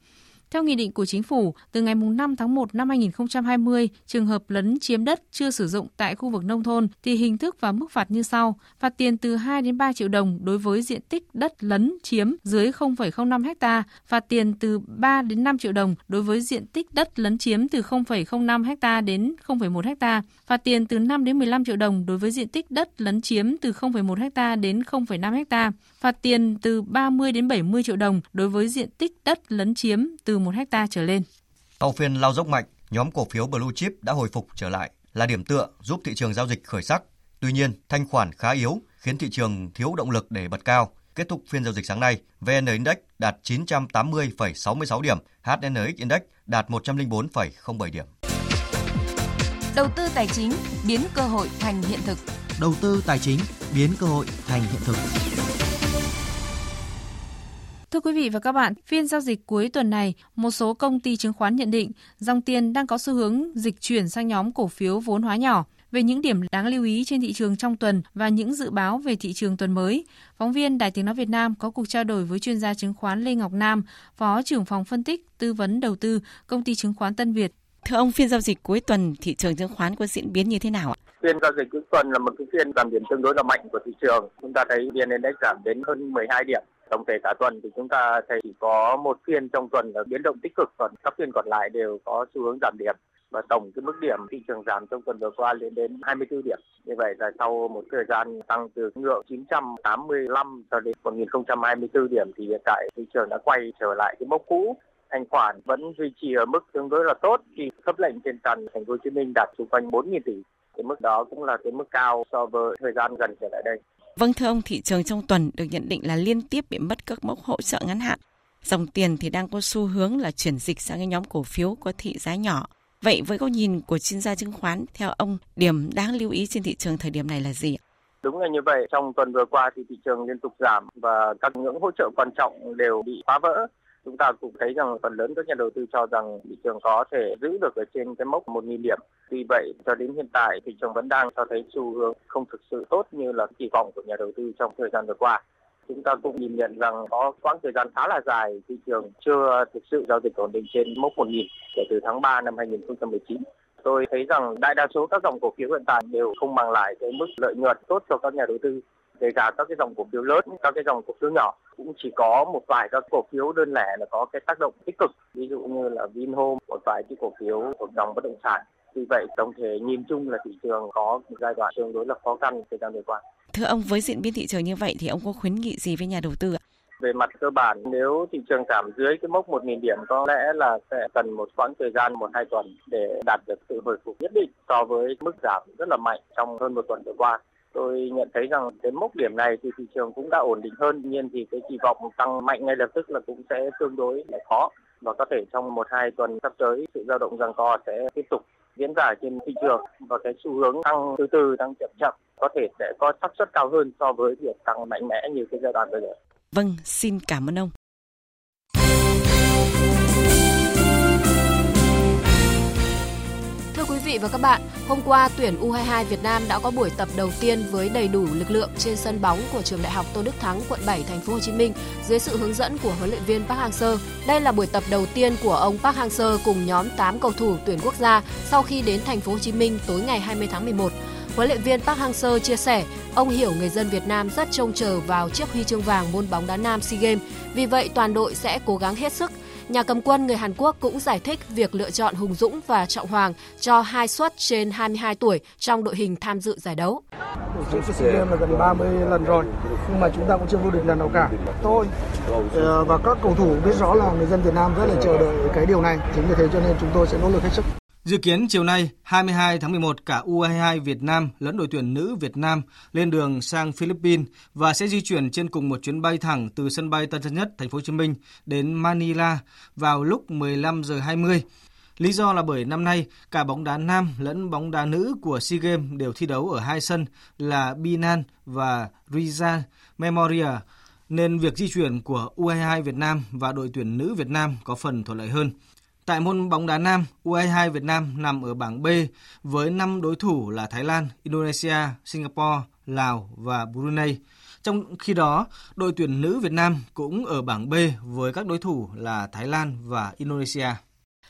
Theo nghị định của chính phủ, từ ngày 5 tháng 1 năm 2020, trường hợp lấn chiếm đất chưa sử dụng tại khu vực nông thôn thì hình thức và mức phạt như sau: phạt tiền từ 2 đến 3 triệu đồng đối với diện tích đất lấn chiếm dưới 0,05 ha, phạt tiền từ 3 đến 5 triệu đồng đối với diện tích đất lấn chiếm từ 0,05 ha đến 0,1 ha, phạt tiền từ 5 đến 15 triệu đồng đối với diện tích đất lấn chiếm từ 0,1 ha đến 0,5 ha, phạt tiền từ 30 đến 70 triệu đồng đối với diện tích đất lấn chiếm từ 1 ha trở lên. Sau phiên lao dốc mạnh, nhóm cổ phiếu Blue Chip đã hồi phục trở lại, là điểm tựa giúp thị trường giao dịch khởi sắc. Tuy nhiên, thanh khoản khá yếu khiến thị trường thiếu động lực để bật cao. Kết thúc phiên giao dịch sáng nay, VN Index đạt 980,66 điểm, HNX Index đạt 104,07 điểm. Đầu tư tài chính biến cơ hội thành hiện thực. Đầu tư tài chính biến cơ hội thành hiện thực. Thưa quý vị và các bạn, phiên giao dịch cuối tuần này, một số công ty chứng khoán nhận định dòng tiền đang có xu hướng dịch chuyển sang nhóm cổ phiếu vốn hóa nhỏ. Về những điểm đáng lưu ý trên thị trường trong tuần và những dự báo về thị trường tuần mới, phóng viên Đài Tiếng Nói Việt Nam có cuộc trao đổi với chuyên gia chứng khoán Lê Ngọc Nam, Phó trưởng phòng phân tích, tư vấn đầu tư, công ty chứng khoán Tân Việt. Thưa ông, phiên giao dịch cuối tuần thị trường chứng khoán có diễn biến như thế nào ạ? Phiên giao dịch cuối tuần là một cái phiên giảm điểm tương đối là mạnh của thị trường. Chúng ta thấy VN Index giảm đến hơn 12 điểm. Tổng thể cả tuần thì chúng ta thấy chỉ có một phiên trong tuần là biến động tích cực, còn các phiên còn lại đều có xu hướng giảm điểm và tổng cái mức điểm thị trường giảm trong tuần vừa qua lên đến 24 điểm. Như vậy là sau một thời gian tăng từ ngưỡng 985 cho đến 1024 điểm thì hiện tại thị trường đã quay trở lại cái mốc cũ thanh khoản vẫn duy trì ở mức tương đối là tốt khi cấp lệnh trên sàn thành phố Hồ Chí Minh đạt xung quanh 4.000 tỷ. Cái mức đó cũng là cái mức cao so với thời gian gần trở lại đây. Vâng thưa ông, thị trường trong tuần được nhận định là liên tiếp bị mất các mốc hỗ trợ ngắn hạn. Dòng tiền thì đang có xu hướng là chuyển dịch sang cái nhóm cổ phiếu có thị giá nhỏ. Vậy với góc nhìn của chuyên gia chứng khoán, theo ông, điểm đáng lưu ý trên thị trường thời điểm này là gì? Đúng là như vậy, trong tuần vừa qua thì thị trường liên tục giảm và các ngưỡng hỗ trợ quan trọng đều bị phá vỡ chúng ta cũng thấy rằng phần lớn các nhà đầu tư cho rằng thị trường có thể giữ được ở trên cái mốc 1.000 điểm. Vì vậy, cho đến hiện tại thị trường vẫn đang cho thấy xu hướng không thực sự tốt như là kỳ vọng của nhà đầu tư trong thời gian vừa qua. Chúng ta cũng nhìn nhận rằng có quãng thời gian khá là dài thị trường chưa thực sự giao dịch ổn định trên mốc 1.000 kể từ tháng 3 năm 2019 tôi thấy rằng đại đa số các dòng cổ phiếu hiện tại đều không mang lại cái mức lợi nhuận tốt cho các nhà đầu tư kể cả các cái dòng cổ phiếu lớn các cái dòng cổ phiếu nhỏ cũng chỉ có một vài các cổ phiếu đơn lẻ là có cái tác động tích cực. Ví dụ như là Vinhome một vài cái cổ phiếu thuộc dòng bất động sản. Vì vậy tổng thể nhìn chung là thị trường có một giai đoạn tương đối là khó khăn thời gian vừa qua. Thưa ông với diễn biến thị trường như vậy thì ông có khuyến nghị gì với nhà đầu tư ạ? Về mặt cơ bản nếu thị trường giảm dưới cái mốc 1.000 điểm có lẽ là sẽ cần một quãng thời gian một hai tuần để đạt được sự hồi phục nhất định so với mức giảm rất là mạnh trong hơn một tuần vừa qua tôi nhận thấy rằng đến mốc điểm này thì thị trường cũng đã ổn định hơn tuy nhiên thì cái kỳ vọng tăng mạnh ngay lập tức là cũng sẽ tương đối là khó và có thể trong một hai tuần sắp tới sự dao động rằng co sẽ tiếp tục diễn ra trên thị trường và cái xu hướng tăng từ từ tăng chậm chậm có thể sẽ có xác suất cao hơn so với việc tăng mạnh mẽ như cái giai đoạn bây giờ. Vâng, xin cảm ơn ông. Vị và các bạn, hôm qua tuyển U22 Việt Nam đã có buổi tập đầu tiên với đầy đủ lực lượng trên sân bóng của trường Đại học Tôn Đức Thắng, quận 7, thành phố Hồ Chí Minh dưới sự hướng dẫn của huấn luyện viên Park Hang-seo. Đây là buổi tập đầu tiên của ông Park Hang-seo cùng nhóm 8 cầu thủ tuyển quốc gia sau khi đến thành phố Hồ Chí Minh tối ngày 20 tháng 11. Huấn luyện viên Park Hang-seo chia sẻ, ông hiểu người dân Việt Nam rất trông chờ vào chiếc huy chương vàng môn bóng đá nam SEA Games, vì vậy toàn đội sẽ cố gắng hết sức Nhà cầm quân người Hàn Quốc cũng giải thích việc lựa chọn Hùng Dũng và Trọng Hoàng cho hai suất trên 22 tuổi trong đội hình tham dự giải đấu. Tổ chức SEA Games là gần 30 lần rồi, nhưng mà chúng ta cũng chưa vô địch lần nào cả. Tôi ờ, và các cầu thủ biết rõ là người dân Việt Nam rất là chờ đợi cái điều này, chính vì thế cho nên chúng tôi sẽ nỗ lực hết sức. Dự kiến chiều nay 22 tháng 11 cả U22 Việt Nam lẫn đội tuyển nữ Việt Nam lên đường sang Philippines và sẽ di chuyển trên cùng một chuyến bay thẳng từ sân bay Tân Sơn Nhất, thành phố Hồ Chí Minh đến Manila vào lúc 15 giờ 20. Lý do là bởi năm nay cả bóng đá nam lẫn bóng đá nữ của SEA Games đều thi đấu ở hai sân là Binan và Rizal Memorial nên việc di chuyển của U22 Việt Nam và đội tuyển nữ Việt Nam có phần thuận lợi hơn. Tại môn bóng đá nam, U22 Việt Nam nằm ở bảng B với 5 đối thủ là Thái Lan, Indonesia, Singapore, Lào và Brunei. Trong khi đó, đội tuyển nữ Việt Nam cũng ở bảng B với các đối thủ là Thái Lan và Indonesia.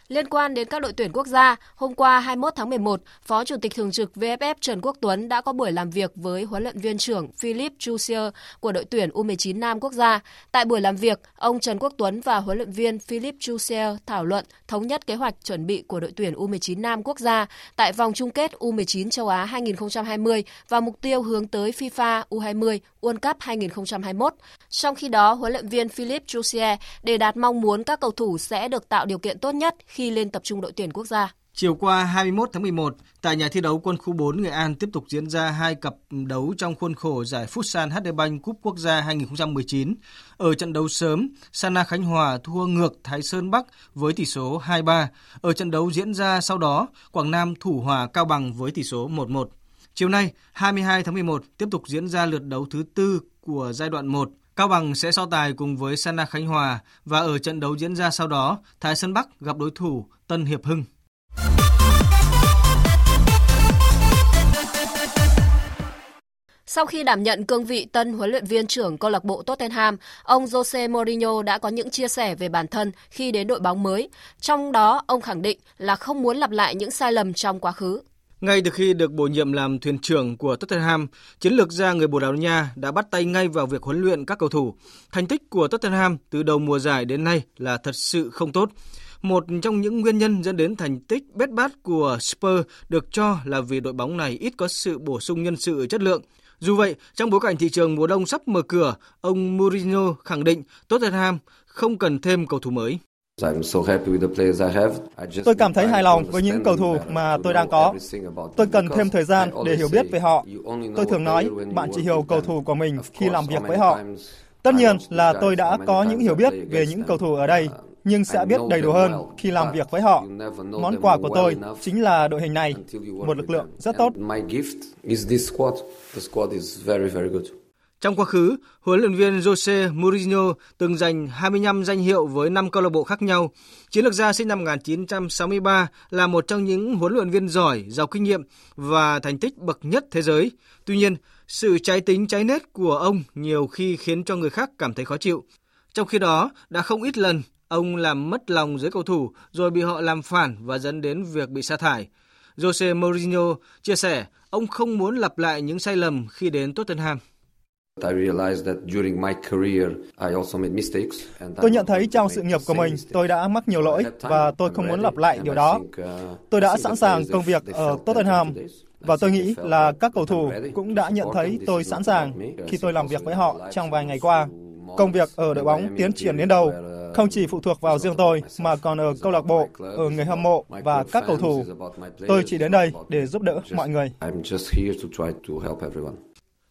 Liên quan đến các đội tuyển quốc gia, hôm qua 21 tháng 11, Phó Chủ tịch Thường trực VFF Trần Quốc Tuấn đã có buổi làm việc với huấn luyện viên trưởng Philip Jussier của đội tuyển U19 Nam quốc gia. Tại buổi làm việc, ông Trần Quốc Tuấn và huấn luyện viên Philip Jussier thảo luận thống nhất kế hoạch chuẩn bị của đội tuyển U19 Nam quốc gia tại vòng chung kết U19 châu Á 2020 và mục tiêu hướng tới FIFA U20 World Cup 2021. Trong khi đó, huấn luyện viên Philip Jussier để đạt mong muốn các cầu thủ sẽ được tạo điều kiện tốt nhất khi lên tập trung đội tuyển quốc gia. Chiều qua 21 tháng 11, tại nhà thi đấu quân khu 4 Nghệ An tiếp tục diễn ra hai cặp đấu trong khuôn khổ giải Futsal HD Bank Cúp Quốc gia 2019. Ở trận đấu sớm, Sana Khánh Hòa thua ngược Thái Sơn Bắc với tỷ số 2-3. Ở trận đấu diễn ra sau đó, Quảng Nam thủ hòa Cao Bằng với tỷ số 1-1. Chiều nay, 22 tháng 11, tiếp tục diễn ra lượt đấu thứ tư của giai đoạn 1. Cao Bằng sẽ so tài cùng với Sana Khánh Hòa và ở trận đấu diễn ra sau đó, Thái Sơn Bắc gặp đối thủ Tân Hiệp Hưng. Sau khi đảm nhận cương vị tân huấn luyện viên trưởng câu lạc bộ Tottenham, ông Jose Mourinho đã có những chia sẻ về bản thân khi đến đội bóng mới. Trong đó, ông khẳng định là không muốn lặp lại những sai lầm trong quá khứ. Ngay từ khi được bổ nhiệm làm thuyền trưởng của Tottenham, chiến lược gia người Bồ Đào Nha đã bắt tay ngay vào việc huấn luyện các cầu thủ. Thành tích của Tottenham từ đầu mùa giải đến nay là thật sự không tốt. Một trong những nguyên nhân dẫn đến thành tích bết bát của Spurs được cho là vì đội bóng này ít có sự bổ sung nhân sự chất lượng. Dù vậy, trong bối cảnh thị trường mùa đông sắp mở cửa, ông Mourinho khẳng định Tottenham không cần thêm cầu thủ mới. Tôi cảm thấy hài lòng với những cầu thủ mà tôi đang có. Tôi cần thêm thời gian để hiểu biết về họ. Tôi thường nói, bạn chỉ hiểu cầu thủ của mình khi làm việc với họ. Tất nhiên là tôi đã có những hiểu biết về những cầu thủ ở đây, nhưng sẽ biết đầy đủ hơn khi làm việc với họ. Món quà của tôi chính là đội hình này, một lực lượng rất tốt. Trong quá khứ, huấn luyện viên Jose Mourinho từng giành 25 danh hiệu với 5 câu lạc bộ khác nhau. Chiến lược gia sinh năm 1963 là một trong những huấn luyện viên giỏi, giàu kinh nghiệm và thành tích bậc nhất thế giới. Tuy nhiên, sự trái tính trái nết của ông nhiều khi khiến cho người khác cảm thấy khó chịu. Trong khi đó, đã không ít lần ông làm mất lòng giới cầu thủ rồi bị họ làm phản và dẫn đến việc bị sa thải. Jose Mourinho chia sẻ, ông không muốn lặp lại những sai lầm khi đến Tottenham. Tôi nhận thấy trong sự nghiệp của mình tôi đã mắc nhiều lỗi và tôi không muốn lặp lại điều đó. Tôi đã sẵn sàng công việc ở Tottenham. và tôi nghĩ là các cầu thủ cũng đã nhận thấy tôi sẵn sàng khi tôi làm việc với họ trong vài ngày qua. Công việc ở đội bóng tiến triển đến đâu không chỉ phụ thuộc vào riêng tôi mà còn ở câu lạc bộ, ở người hâm mộ và các cầu thủ. Tôi chỉ đến đây để giúp đỡ mọi người.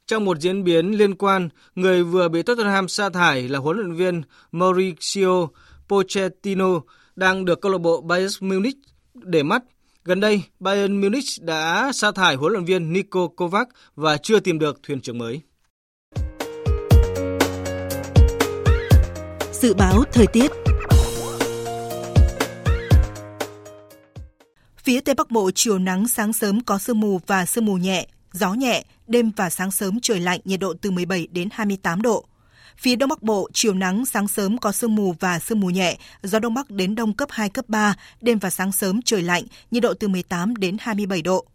Trong một diễn biến liên quan, người vừa bị Tottenham sa thải là huấn luyện viên Mauricio Pochettino đang được câu lạc bộ Bayern Munich để mắt. Gần đây, Bayern Munich đã sa thải huấn luyện viên Niko Kovac và chưa tìm được thuyền trưởng mới. Dự báo thời tiết Phía Tây Bắc Bộ chiều nắng sáng sớm có sương mù và sương mù nhẹ, gió nhẹ, đêm và sáng sớm trời lạnh, nhiệt độ từ 17 đến 28 độ. Phía Đông Bắc Bộ, chiều nắng, sáng sớm có sương mù và sương mù nhẹ, gió Đông Bắc đến Đông cấp 2, cấp 3, đêm và sáng sớm trời lạnh, nhiệt độ từ 18 đến 27 độ.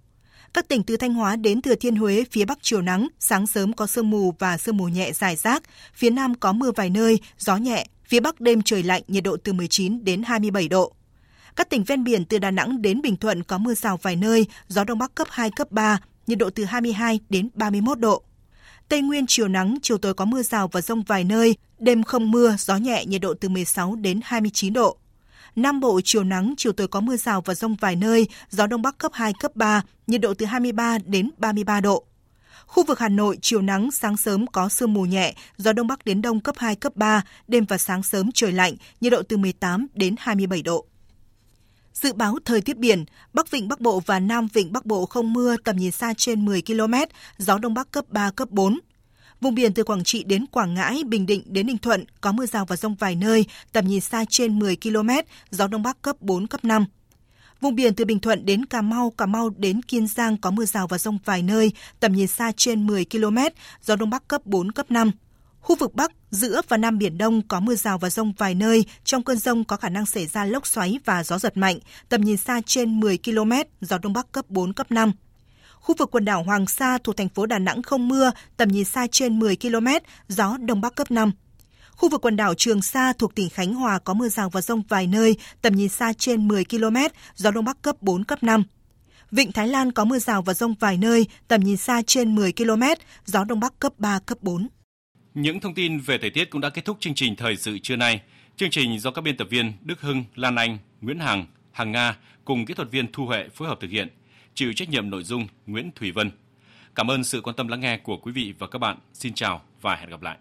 Các tỉnh từ Thanh Hóa đến Thừa Thiên Huế, phía Bắc chiều nắng, sáng sớm có sương mù và sương mù nhẹ dài rác, phía Nam có mưa vài nơi, gió nhẹ, phía Bắc đêm trời lạnh, nhiệt độ từ 19 đến 27 độ. Các tỉnh ven biển từ Đà Nẵng đến Bình Thuận có mưa rào vài nơi, gió Đông Bắc cấp 2, cấp 3, nhiệt độ từ 22 đến 31 độ. Tây Nguyên chiều nắng, chiều tối có mưa rào và rông vài nơi, đêm không mưa, gió nhẹ, nhiệt độ từ 16 đến 29 độ. Nam Bộ chiều nắng, chiều tối có mưa rào và rông vài nơi, gió Đông Bắc cấp 2, cấp 3, nhiệt độ từ 23 đến 33 độ. Khu vực Hà Nội chiều nắng, sáng sớm có sương mù nhẹ, gió Đông Bắc đến Đông cấp 2, cấp 3, đêm và sáng sớm trời lạnh, nhiệt độ từ 18 đến 27 độ. Dự báo thời tiết biển, Bắc Vịnh Bắc Bộ và Nam Vịnh Bắc Bộ không mưa, tầm nhìn xa trên 10 km, gió Đông Bắc cấp 3, cấp 4. Vùng biển từ Quảng Trị đến Quảng Ngãi, Bình Định đến Ninh Thuận có mưa rào và rông vài nơi, tầm nhìn xa trên 10 km, gió Đông Bắc cấp 4, cấp 5. Vùng biển từ Bình Thuận đến Cà Mau, Cà Mau đến Kiên Giang có mưa rào và rông vài nơi, tầm nhìn xa trên 10 km, gió Đông Bắc cấp 4, cấp 5. Khu vực Bắc, giữa và Nam Biển Đông có mưa rào và rông vài nơi. Trong cơn rông có khả năng xảy ra lốc xoáy và gió giật mạnh. Tầm nhìn xa trên 10 km, gió Đông Bắc cấp 4, cấp 5. Khu vực quần đảo Hoàng Sa thuộc thành phố Đà Nẵng không mưa, tầm nhìn xa trên 10 km, gió Đông Bắc cấp 5. Khu vực quần đảo Trường Sa thuộc tỉnh Khánh Hòa có mưa rào và rông vài nơi, tầm nhìn xa trên 10 km, gió Đông Bắc cấp 4, cấp 5. Vịnh Thái Lan có mưa rào và rông vài nơi, tầm nhìn xa trên 10 km, gió Đông Bắc cấp 3, cấp 4. Những thông tin về thời tiết cũng đã kết thúc chương trình thời sự trưa nay. Chương trình do các biên tập viên Đức Hưng, Lan Anh, Nguyễn Hằng, Hằng Nga cùng kỹ thuật viên Thu Huệ phối hợp thực hiện. Chịu trách nhiệm nội dung Nguyễn Thủy Vân. Cảm ơn sự quan tâm lắng nghe của quý vị và các bạn. Xin chào và hẹn gặp lại.